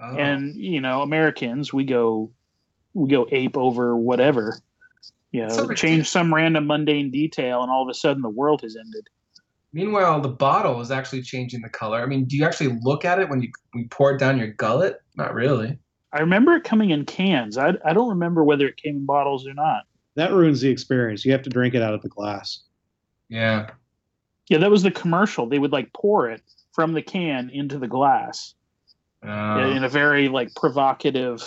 Oh. And you know, Americans, we go we go ape over whatever. You know, ridiculous. change some random mundane detail, and all of a sudden the world has ended. Meanwhile, the bottle is actually changing the color. I mean, do you actually look at it when you, when you pour it down your gullet? Not really. I remember it coming in cans. I, I don't remember whether it came in bottles or not. that ruins the experience. You have to drink it out of the glass. Yeah. Yeah, that was the commercial. They would like pour it from the can into the glass Uh, in a very like provocative.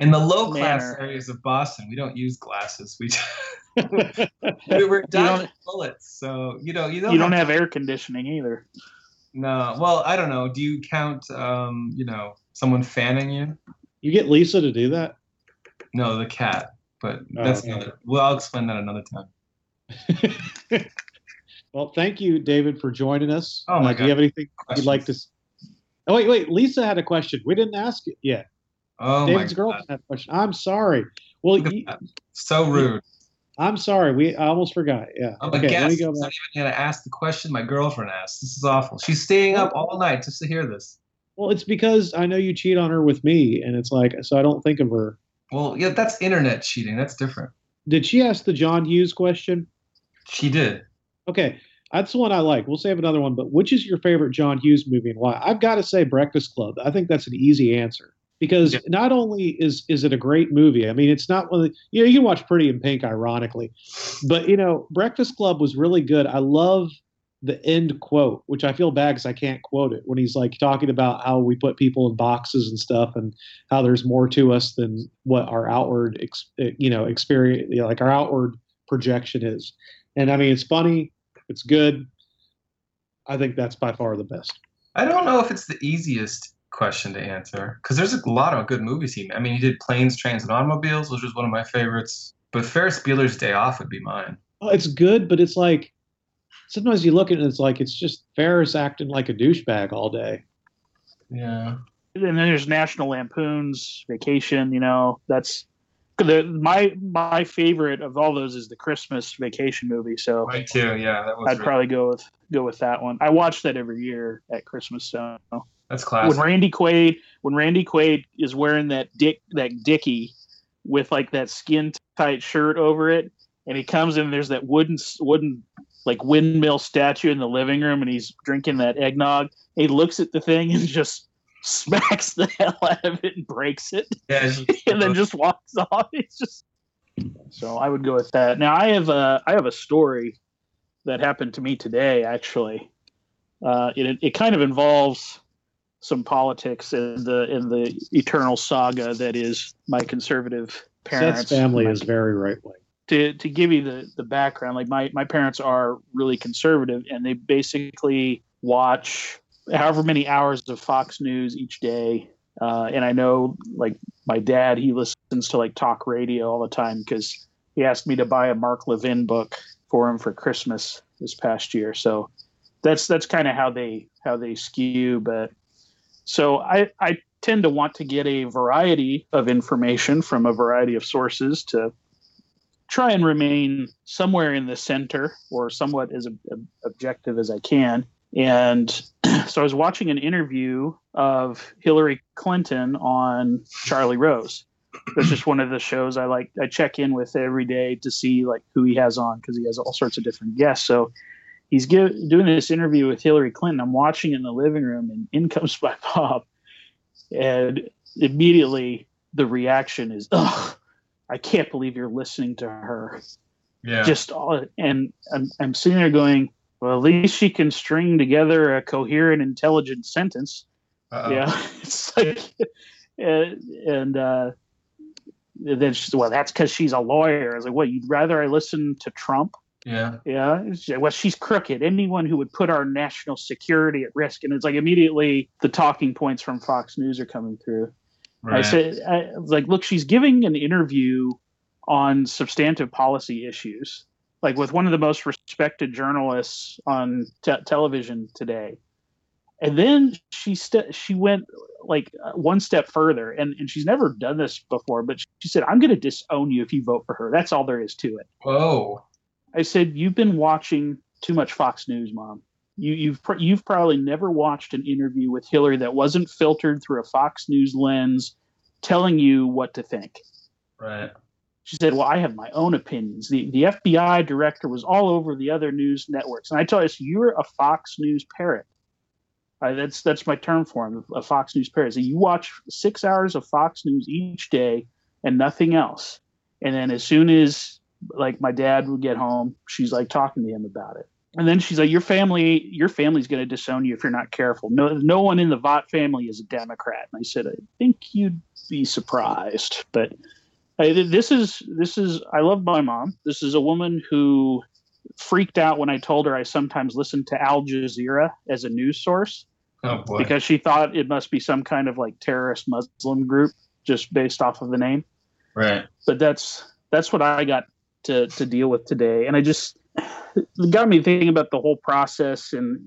in the low class manner. areas of Boston, we don't use glasses. We <laughs> we we're don't- dodging bullets, so you know you don't. You don't have air conditioning either. No. Well, I don't know. Do you count? Um, you know, someone fanning you? You get Lisa to do that. No, the cat. But Oh, that's okay. another. Well, I'll explain that another time. <laughs> well, thank you, David, for joining us. Oh, my Uh, Do you have anything you'd like to? Oh wait, wait. Lisa had a question. We didn't ask it yet. Oh David's my girlfriend god! had a question. I'm sorry. Well, you- So rude. I'm sorry. We I almost forgot. Yeah. I'm a okay. Let me go I'm not back. even gonna ask the question my girlfriend asked. This is awful. She's staying up all night just to hear this. Well, it's because I know you cheat on her with me, and it's like so I don't think of her. Well, yeah, that's internet cheating. That's different. Did she ask the John Hughes question? She did. Okay, that's the one I like. We'll save another one, but which is your favorite John Hughes movie and why? I've got to say Breakfast Club. I think that's an easy answer because Yeah. not only is is it a great movie. I mean, it's not one. Of the, you know, you can watch Pretty in Pink, ironically, but you know, Breakfast Club was really good. I love the end quote, which I feel bad because I can't quote it when he's like talking about how we put people in boxes and stuff, and how there's more to us than what our outward, ex, eh, you know, experience, you know, like our outward projection is. And I mean, it's funny, it's good. I think that's by far the best. I don't know if it's the easiest question to answer because there's a lot of good movies he. Made. I mean, he did Planes, Trains, and Automobiles, which was one of my favorites. But Ferris Bueller's Day Off would be mine. Oh, it's good, but it's like sometimes you look at it, and it's like it's just Ferris acting like a douchebag all day. Yeah. And then there's National Lampoon's Vacation. You know, that's the my my favorite of all those is the Christmas Vacation movie. So Mine too. Yeah, that was. I'd really- probably go with go with that one. I watch that every year at Christmas. So that's classic. when. Randy Quaid when Randy Quaid is wearing that dick that dicky with like that skin tight shirt over it, and he comes in, there's that wooden wooden like windmill statue in the living room, and he's drinking that eggnog. He looks at the thing and just smacks the <laughs> hell out of it and breaks it, Yeah, <laughs> and then just walks off. <laughs> It's just so I would go with that. Now I have a I have a story that happened to me today actually. Uh, it it kind of involves some politics in the in the eternal saga that is my conservative parents. Seth's family My- is very right wing. To to give you the the background. Like my my parents are really conservative, and they basically watch however many hours of Fox News each day. Uh, and I know, like my dad, he listens to like talk radio all the time because he asked me to buy a Mark Levin book for him for Christmas this past year. So that's that's kind of how they how they skew. But so I I tend to want to get a variety of information from a variety of sources to try and remain somewhere in the center or somewhat as ob- ob- objective as I can. And <clears throat> so I was watching an interview of Hillary Clinton on Charlie Rose. That's just one of the shows I like. I check in with every day to see like who he has on because he has all sorts of different guests. So he's give, doing this interview with Hillary Clinton. I'm watching in the living room, and in comes <laughs> my mom, and immediately the reaction is, "Ugh, I can't believe you're listening to her." yeah. Just all, and I'm, I'm sitting there going, Well, at least she can string together a coherent, intelligent sentence. Uh-oh. Yeah, <laughs> it's like, and, and uh, then she's well, that's because she's a lawyer. I was like, what? You'd rather I listen to Trump? Yeah. Yeah, well, she's crooked. Anyone who would put our national security at risk, and it's like immediately the talking points from Fox News are coming through. I said, I was like, look, she's giving an interview on substantive policy issues, like with one of the most respected journalists on te- television today. And then she st- she went like uh, one step further, and, and she's never done this before, but she said, I'm going to disown you if you vote for her. That's all there is to it. Whoa. I said, "You've been watching too much Fox News, Mom. You, you've pr- you've probably never watched an interview with Hillary that wasn't filtered through a Fox News lens, telling you what to think." Right. She said, "Well, I have my own opinions. The the FBI director was all over the other news networks, and I tell you, this, you're a Fox News parrot. Uh, that's that's my term for him, a Fox News parrot. So you watch six hours of Fox News each day and nothing else, and then as soon as like my dad would get home, she's like talking to him about it." And then she's like, "Your family, your family's going to disown you if you're not careful. No, no one in the Vought family is a Democrat." And I said, "I think you'd be surprised, but I, this is this is I love my mom. This is a woman who freaked out when I told her I sometimes listened to Al Jazeera as a news source Oh boy. because she thought it must be some kind of like terrorist Muslim group just based off of the name. right. But that's that's what I got to to deal with today, and I just got me thinking about the whole process and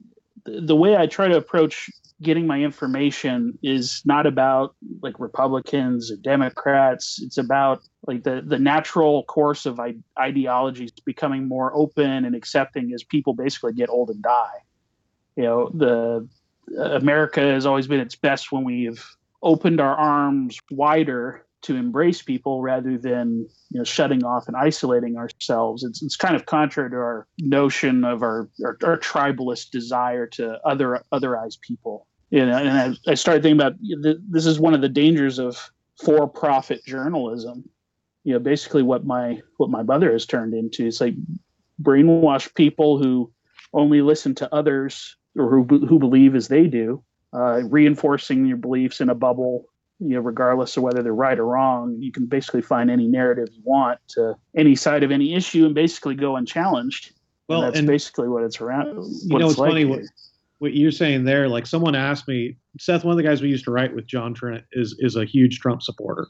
the, way I try to approach getting my information is not about like Republicans or Democrats. It's about like the the natural course of ideologies becoming more open and accepting as people basically get old and die. You know, the America has always been its best when we've opened our arms wider to embrace people rather than you know shutting off and isolating ourselves. It's it's kind of contrary to our notion of our our, our tribalist desire to other otherize people. You know, and I, I started thinking about th- this is one of the dangers of for-profit journalism. You know, basically what my what my mother has turned into. It's like brainwash people who only listen to others or who who believe as they do, uh, reinforcing your beliefs in a bubble you know, regardless of whether they're right or wrong, you can basically find any narrative you want to any side of any issue and basically go unchallenged. Well, and that's and basically what it's around. you know, it's funny what, what you're saying there. Like someone asked me, Seth, one of the guys we used to write with, John Trent, is is a huge Trump supporter,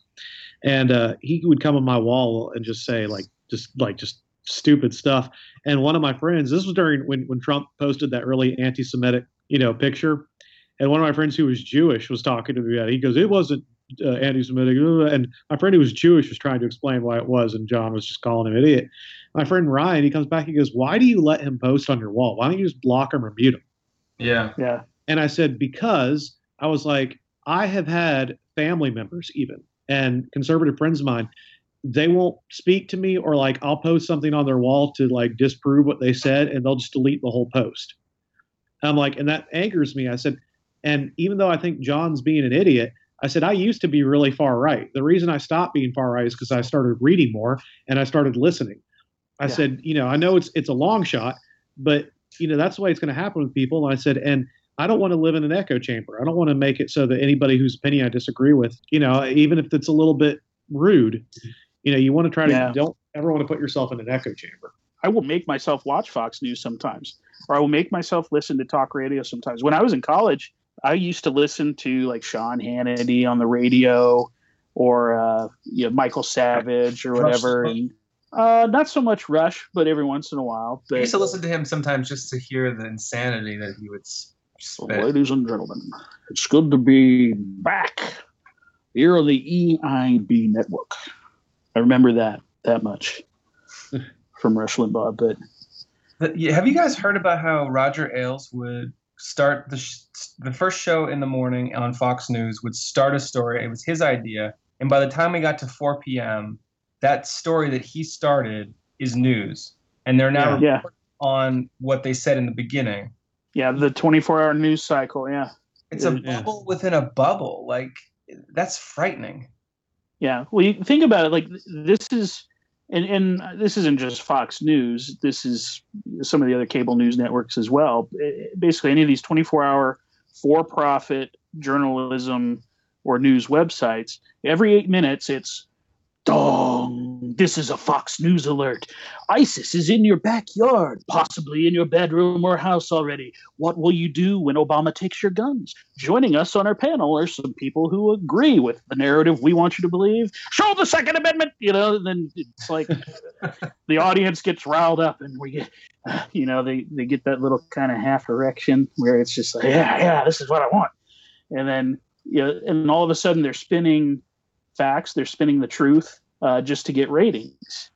and uh, he would come on my wall and just say like just like just stupid stuff. And one of my friends, this was during when when Trump posted that really anti-Semitic you know picture, and one of my friends who was Jewish was talking to me about it. He goes, it wasn't uh, anti-Semitic, and my friend who was Jewish was trying to explain why it was, and John was just calling him idiot. My friend Ryan, he comes back, he goes, why do you let him post on your wall? Why don't you just block him or mute him? Yeah. Yeah. And I said, because I was like, I have had family members even and conservative friends of mine, they won't speak to me or like I'll post something on their wall to like disprove what they said and they'll just delete the whole post. I'm like, and that angers me. I said, and even though I think John's being an idiot, I said, I used to be really far right. The reason I stopped being far right is because I started reading more and I started listening. I Yeah. said, you know, I know it's it's a long shot, but you know, that's the way it's going to happen with people. And I said, and I don't want to live in an echo chamber. I don't want to make it so that anybody whose opinion I disagree with, you know, even if it's a little bit rude, you know, you want to try to Yeah. don't ever want to put yourself in an echo chamber. I will make myself watch Fox News sometimes, or I will make myself listen to talk radio sometimes. When I was in college, I used to listen to like Sean Hannity on the radio, or uh, you know, Michael Savage or whatever. And, uh, not so much Rush, but every once in a while. I used to listen to him sometimes just to hear the insanity that he would spit. ladies and gentlemen, it's good to be back here on the EIB network. I remember that that much <laughs> from Rush Limbaugh, but But yeah, have you guys heard about how Roger Ailes would start the sh- the first show in the morning on Fox News would start a story. It was his idea, and by the time we got to 4 p.m., that story that he started is news, and they're now Yeah. reporting on what they said in the beginning. yeah, the 24 hour news cycle. Yeah. It's a Yeah. bubble within a bubble. Like that's frightening. Yeah. Well, you think about it like th- this is and and this isn't just Fox News. This is some of the other cable news networks as well. Eh, basically, any of these 24-hour for-profit journalism or news websites, every eight minutes, it's Dong! This is a Fox News alert. ISIS is in your backyard, possibly in your bedroom or house already. What will you do when Obama takes your guns? Joining us on our panel are some people who agree with the narrative we want you to believe. Show the Second Amendment, you know. Then it's like <laughs> the audience gets riled up, and we get, you know, they they get that little kind of half erection where it's just like, yeah, yeah, this is what I want, and then you know, and all of a sudden they're spinning facts. They're spinning the truth uh, just to get ratings.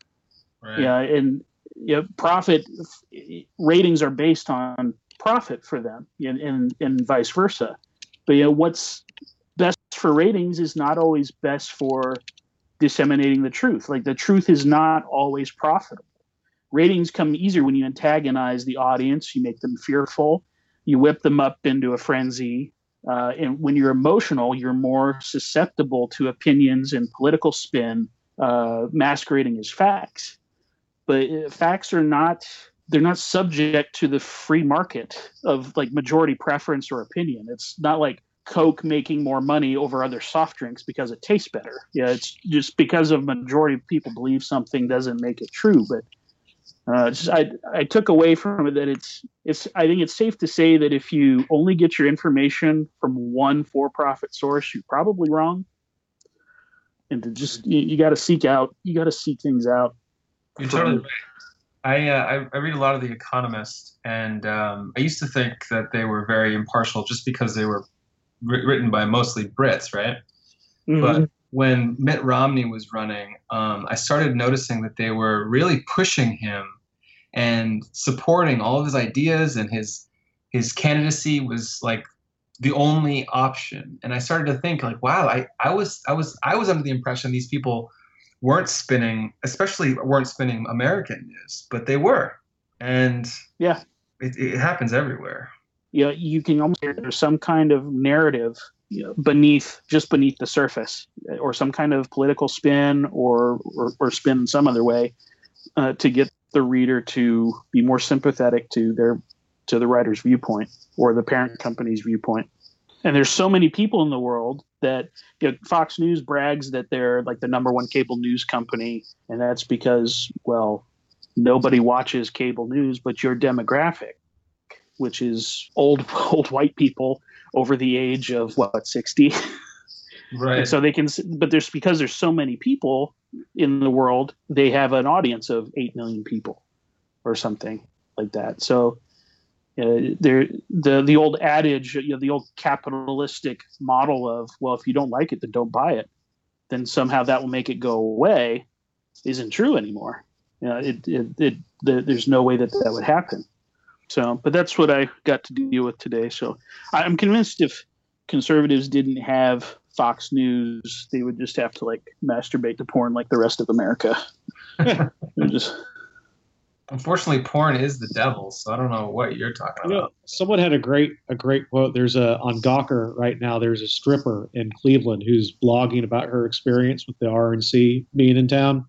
Right. Yeah, and you know, profit ratings are based on profit for them, and, and and vice versa. But you know, what's best for ratings is not always best for disseminating the truth. Like the truth is not always profitable. Ratings come easier when you antagonize the audience, you make them fearful, you whip them up into a frenzy, uh, and when you're emotional, you're more susceptible to opinions and political spin uh, masquerading as facts. But uh, facts are not they're not subject to the free market of like majority preference or opinion. It's not like Coke making more money over other soft drinks because it tastes better. Yeah, it's just because of majority of people believe something doesn't make it true. But uh, just, I I took away from it that it's it's I think it's safe to say that if you only get your information from one for-profit source, you're probably wrong. And to just you, you got to seek out you got to seek things out. You're totally right. I, uh, I, I read a lot of The Economist, and um, I used to think that they were very impartial just because they were written by mostly Brits, right? Mm-hmm. But when Mitt Romney was running, um, I started noticing that they were really pushing him and supporting all of his ideas and his his candidacy was like the only option. And i started to think like wow i i was i was i was under the impression these people weren't spinning especially weren't spinning american news but they were. And yeah. it, it happens everywhere. You know, you can almost there's some kind of narrative beneath just beneath the surface or some kind of political spin or or, or spin in some other way uh, to get the reader to be more sympathetic to their to the writer's viewpoint or the parent company's viewpoint. And there's so many people in the world that you know, Fox News brags that they're like the number one cable news company, and that's because well, nobody watches cable news but your demographic, which is old <laughs> old white people over the age of what sixty. <laughs> Right. And so they can, but there's because there's so many people in the world, they have an audience of eight million people, or something like that. So, uh, there, the the old adage, you know, the old capitalistic model of well, if you don't like it, then don't buy it. Then somehow that will make it go away, isn't true anymore. You know, it, it, it the, there's no way that that would happen. So, but that's what I got to deal with today. So, I'm convinced if conservatives didn't have Fox News, they would just have to like masturbate to porn like the rest of America. <laughs> just Unfortunately, porn is the devil, so I don't know what you're talking about. You know, someone had a great a great quote. There's a on Gawker right now. There's a stripper in Cleveland who's blogging about her experience with the RNC being in town,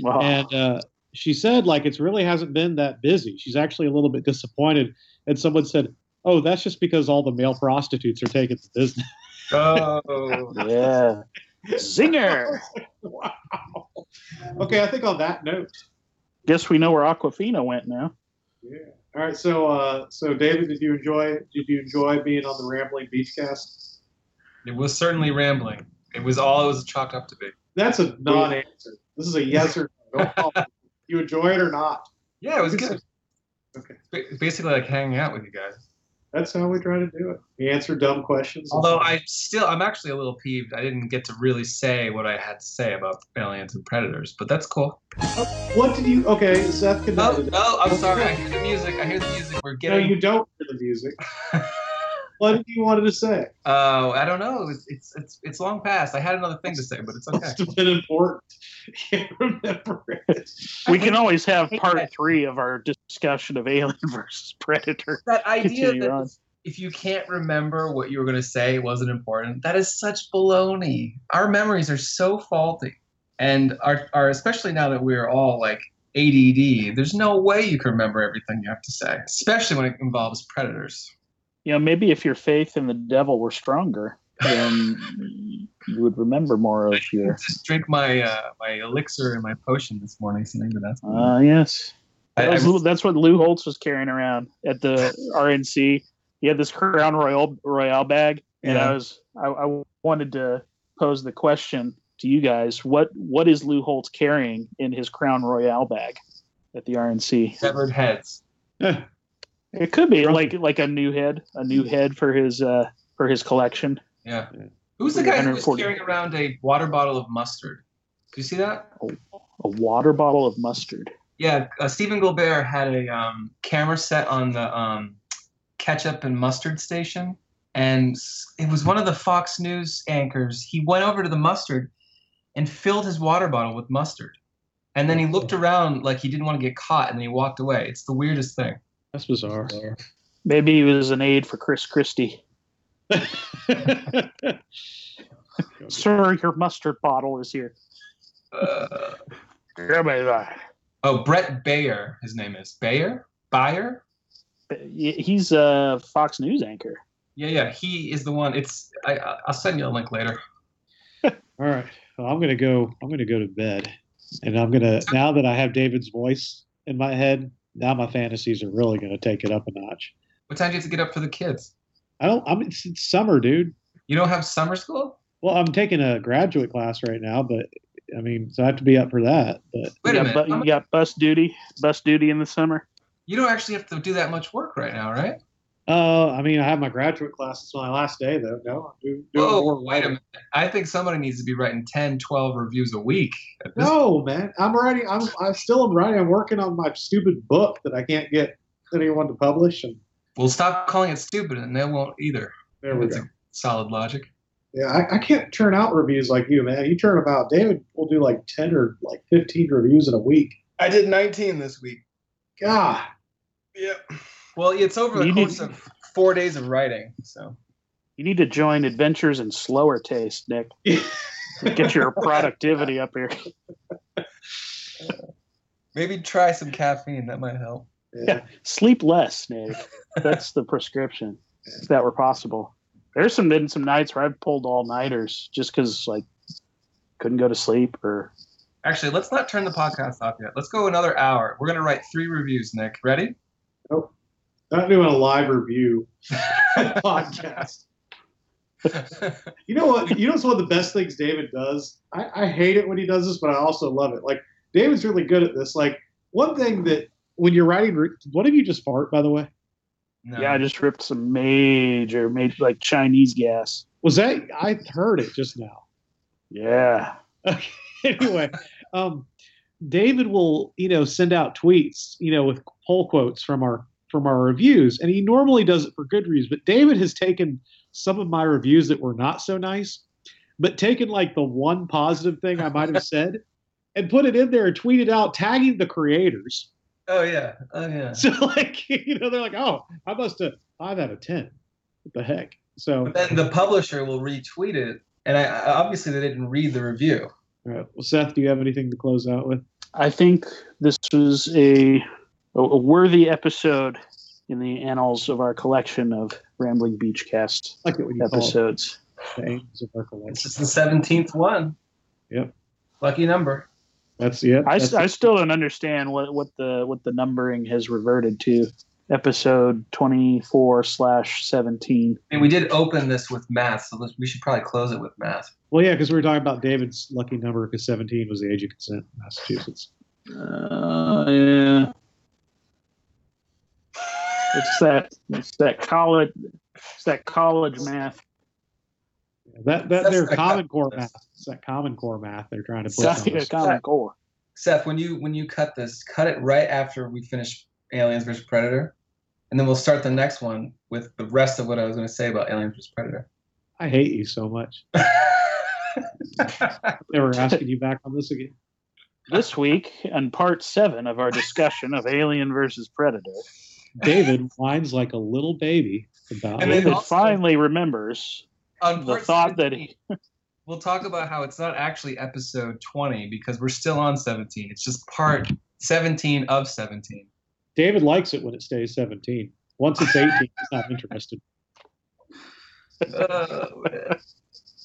wow. and uh, she said like it's really hasn't been that busy. She's actually a little bit disappointed. And someone said, "Oh, that's just because all the male prostitutes are taking the business." Oh, <laughs> yeah. Zinger. wow. Okay, I think on that note. Guess we know where Aquafina went now. Yeah. All right. So, uh, so David, did you enjoy? Did you enjoy being on the Rambling Beachcast? It was certainly rambling. It was all it was chalked up to be. That's a non-answer. This is a yes or no. <laughs> you enjoy it or not? Yeah, it was good. Okay. Basically, like hanging out with you guys that's how we try to do it. We answer dumb questions. Although I still, I'm actually a little peeved. I didn't get to really say what I had to say about aliens and predators, but that's cool. Oh, what did you? Okay, Seth. Can oh, no, I'm sorry. I hear the music. I hear the music. We're getting. No, you don't hear the music. <laughs> what did you wanted to say? Oh, uh, I don't know. It's, it's it's it's long past. I had another thing to say, but it's okay. Must have been important. <laughs> can't remember it. We can always have part three of our discussion of Alien <laughs> versus Predator. That idea that on. if you can't remember what you were going to say it wasn't important, that is such baloney. Our memories are so faulty. And our, our especially now that we're all like ADD, there's no way you can remember everything you have to say, especially when it involves predators. You know, maybe if your faith in the devil were stronger, then you would remember more of your. Just drink my uh, my elixir and my potion this morning, so maybe that's. Uh, yes. I- That was I- Lou- that's what Lou Holtz was carrying around at the RNC. He had this Crown Royal Royale bag, and Yeah. I was I, I wanted to pose the question to you guys: what what is Lou Holtz carrying in his Crown Royale bag at the RNC? severed heads. <laughs> It could be like like a new head, a new head for his uh for his collection. Yeah. Yeah. Who's the guy who was carrying around a water bottle of mustard? Do you see that? A water bottle of mustard. Yeah, uh, Stephen Gilbert had a um, camera set on the um, ketchup and mustard station, and it was one of the Fox News anchors. He went over to the mustard and filled his water bottle with mustard, and then he looked around like he didn't want to get caught, and then he walked away. It's the weirdest thing. That's bizarre. Maybe he was an aide for Chris Christie. <laughs> Sir, your mustard bottle is here. Uh, Yeah, baby. oh, Bret Baier, his name is Baier. Baier. He's a Fox News anchor. Yeah, yeah, he is the one. It's I, I- I'll send you a link later. <laughs> All right. Well, I'm gonna go. I'm gonna go to bed, and I'm gonna now that I have David's voice in my head. Now my fantasies are really gonna take it up a notch. What time do you have to get up for the kids? I I don't. I'm. It's, it's summer, dude. You don't have summer school? Well, I'm taking a graduate class right now, but I mean, so I have to be up for that. But Wait you a got, minute. bu- I'm- you got bus duty, bus duty in the summer. You don't actually have to do that much work right now, right? Uh, I mean, I have my graduate class. It's my last day, though. No, I'm doing, doing Oh, more wait a minute. I think somebody needs to be writing 10, 12 reviews a week. At this No, man. I'm writing. I'm. I still am writing. I'm working on my stupid book that I can't get anyone to publish. And We'll stop calling it stupid, and they won't either. there we That's go. a solid logic. Yeah, I, I can't turn out reviews like you, man. You turn them out. David will do like ten or like fifteen reviews in a week. I did 19 this week. God. Yeah. Well, it's over the You course need- of four days of writing, so. You need to join Adventures in Slower Taste, Nick. <laughs> Get your productivity up here. Maybe try some caffeine. That might help. yeah. Sleep less, Nick. That's the prescription. If that were possible. There's some been some nights where I've pulled all nighters just because like couldn't go to sleep or Actually, let's not turn the podcast off yet. Let's go another hour. We're going to write three reviews, Nick. Ready? Not doing a live review <laughs> podcast. You know what? You know what's one of the best things David does? I, I hate it when he does this, but I also love it. Like David's really good at this. Like one thing that when you're writing, what did you just fart? By the way, No. yeah, I just ripped some major, major like Chinese gas. was that I heard it just now. Yeah. <laughs> anyway, um, David will, you know, send out tweets, you know, with pull quotes from our from our reviews, and he normally does it for good reviews. But David has taken some of my reviews that were not so nice, but taken like the one positive thing I might have <laughs> said and put it in there and tweeted out, tagging the creators. Oh, yeah. Oh, yeah. <laughs> So like, <laughs> you know, they're like, oh, I must have five out of ten. What the heck? So But then the publisher will retweet it, and I, I- obviously they didn't read the review. all right. Well, Seth, do you have anything to close out with? I think this was a a a worthy episode in the annals of our collection of Rambling Beachcast I like it when you call episodes. it the aims of our This is the seventeenth one. Yep. Lucky number. That's yeah. I, that's I still don't understand what, what the what the numbering has reverted to. Episode twenty four slash seventeen. I mean, we did open this with math, so let's, we should probably close it with math. Well, yeah, because we were talking about David's lucky number because 17 was the age of consent in Massachusetts. Uh, yeah. It's that it's that college it's that college math. That that That's their the- Common Core math. It's that Common Core math they're trying to put That's on the us. common core. Seth, when you when you cut this, cut it right after we finish Aliens vs Predator, and then we'll start the next one with the rest of what I was going to say about Aliens vs Predator. I hate you so much. <laughs> Never asking you back on this again. This week, on part seven of our discussion of Alien versus Predator, David whines like a little baby about And then David also- finally remembers the thought that he we'll talk about how it's not actually episode 20 because we're still on 17. It's just part 17 of 17. David likes it when it stays 17. Once it's 18, he's not <laughs> interested. Oh, man.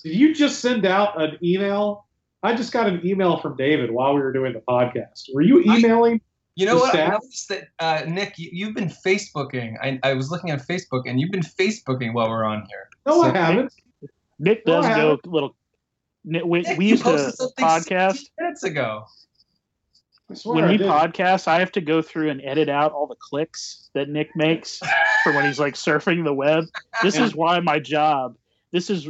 Did you just send out an email? I just got an email from David while we were doing the podcast. Were you emailing? You know The what? I noticed that, uh, Nick, you, you've been Facebooking. I, I was looking at Facebook, and you've been Facebooking while we're on here. No, I haven't. Nick No, does I go haven't. little. Nick, we, Nick, we used to posted something podcast. minutes ago. When we podcast, I have to go through and edit out all the clicks that Nick makes for when he's like surfing the web. This is why my job. This is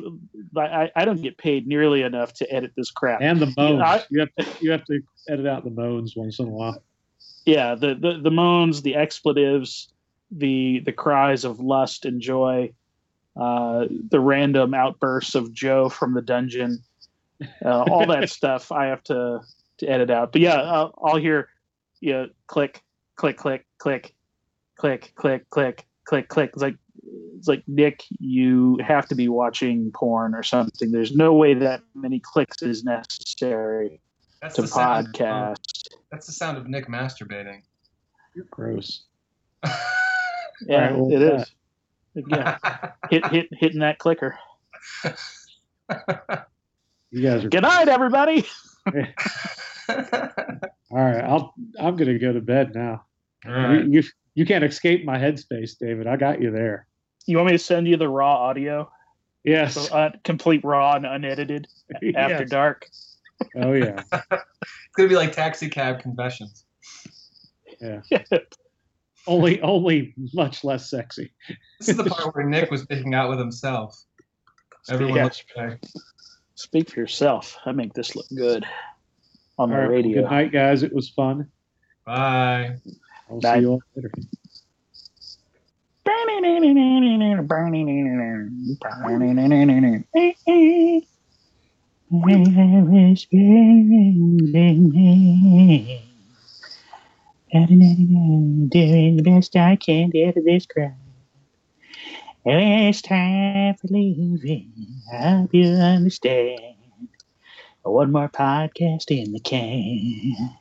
I, I don't get paid nearly enough to edit this crap. and the moans. I- you have to you have to edit out the moans once in a while. Yeah the, the the moans the expletives the the cries of lust and joy uh the random outbursts of joe from the dungeon uh, all that <laughs> stuff i have to to edit out. But yeah i'll, I'll hear yeah click click click click click click click click click. It's like it's like nick you have to be watching porn or something. There's no way that many clicks is necessary That's to podcast That's the sound of Nick masturbating. You're gross. <laughs> yeah right, well, it uh, is yeah hit hit hitting that clicker. <laughs> You guys are Good night, everybody. <laughs> all right. I'll I'm gonna go to bed now. All right. You, you you can't escape my headspace, David. I got you there. You want me to send you the raw audio, Yes. so, uh, complete raw and unedited after Yes. dark? Oh yeah. <laughs> It's gonna be like taxi cab confessions. Yeah. <laughs> Only only much less sexy. This is the <laughs> part where Nick was picking out with himself. Everyone Yeah. looks. Speak for yourself. I make this look good on the All right. well, radio. Good night, guys. It was fun. Bye. I'll Night. see you all later. Doing the best I can to crowd. It's time for leaving. I hope you understand. One more podcast in the can.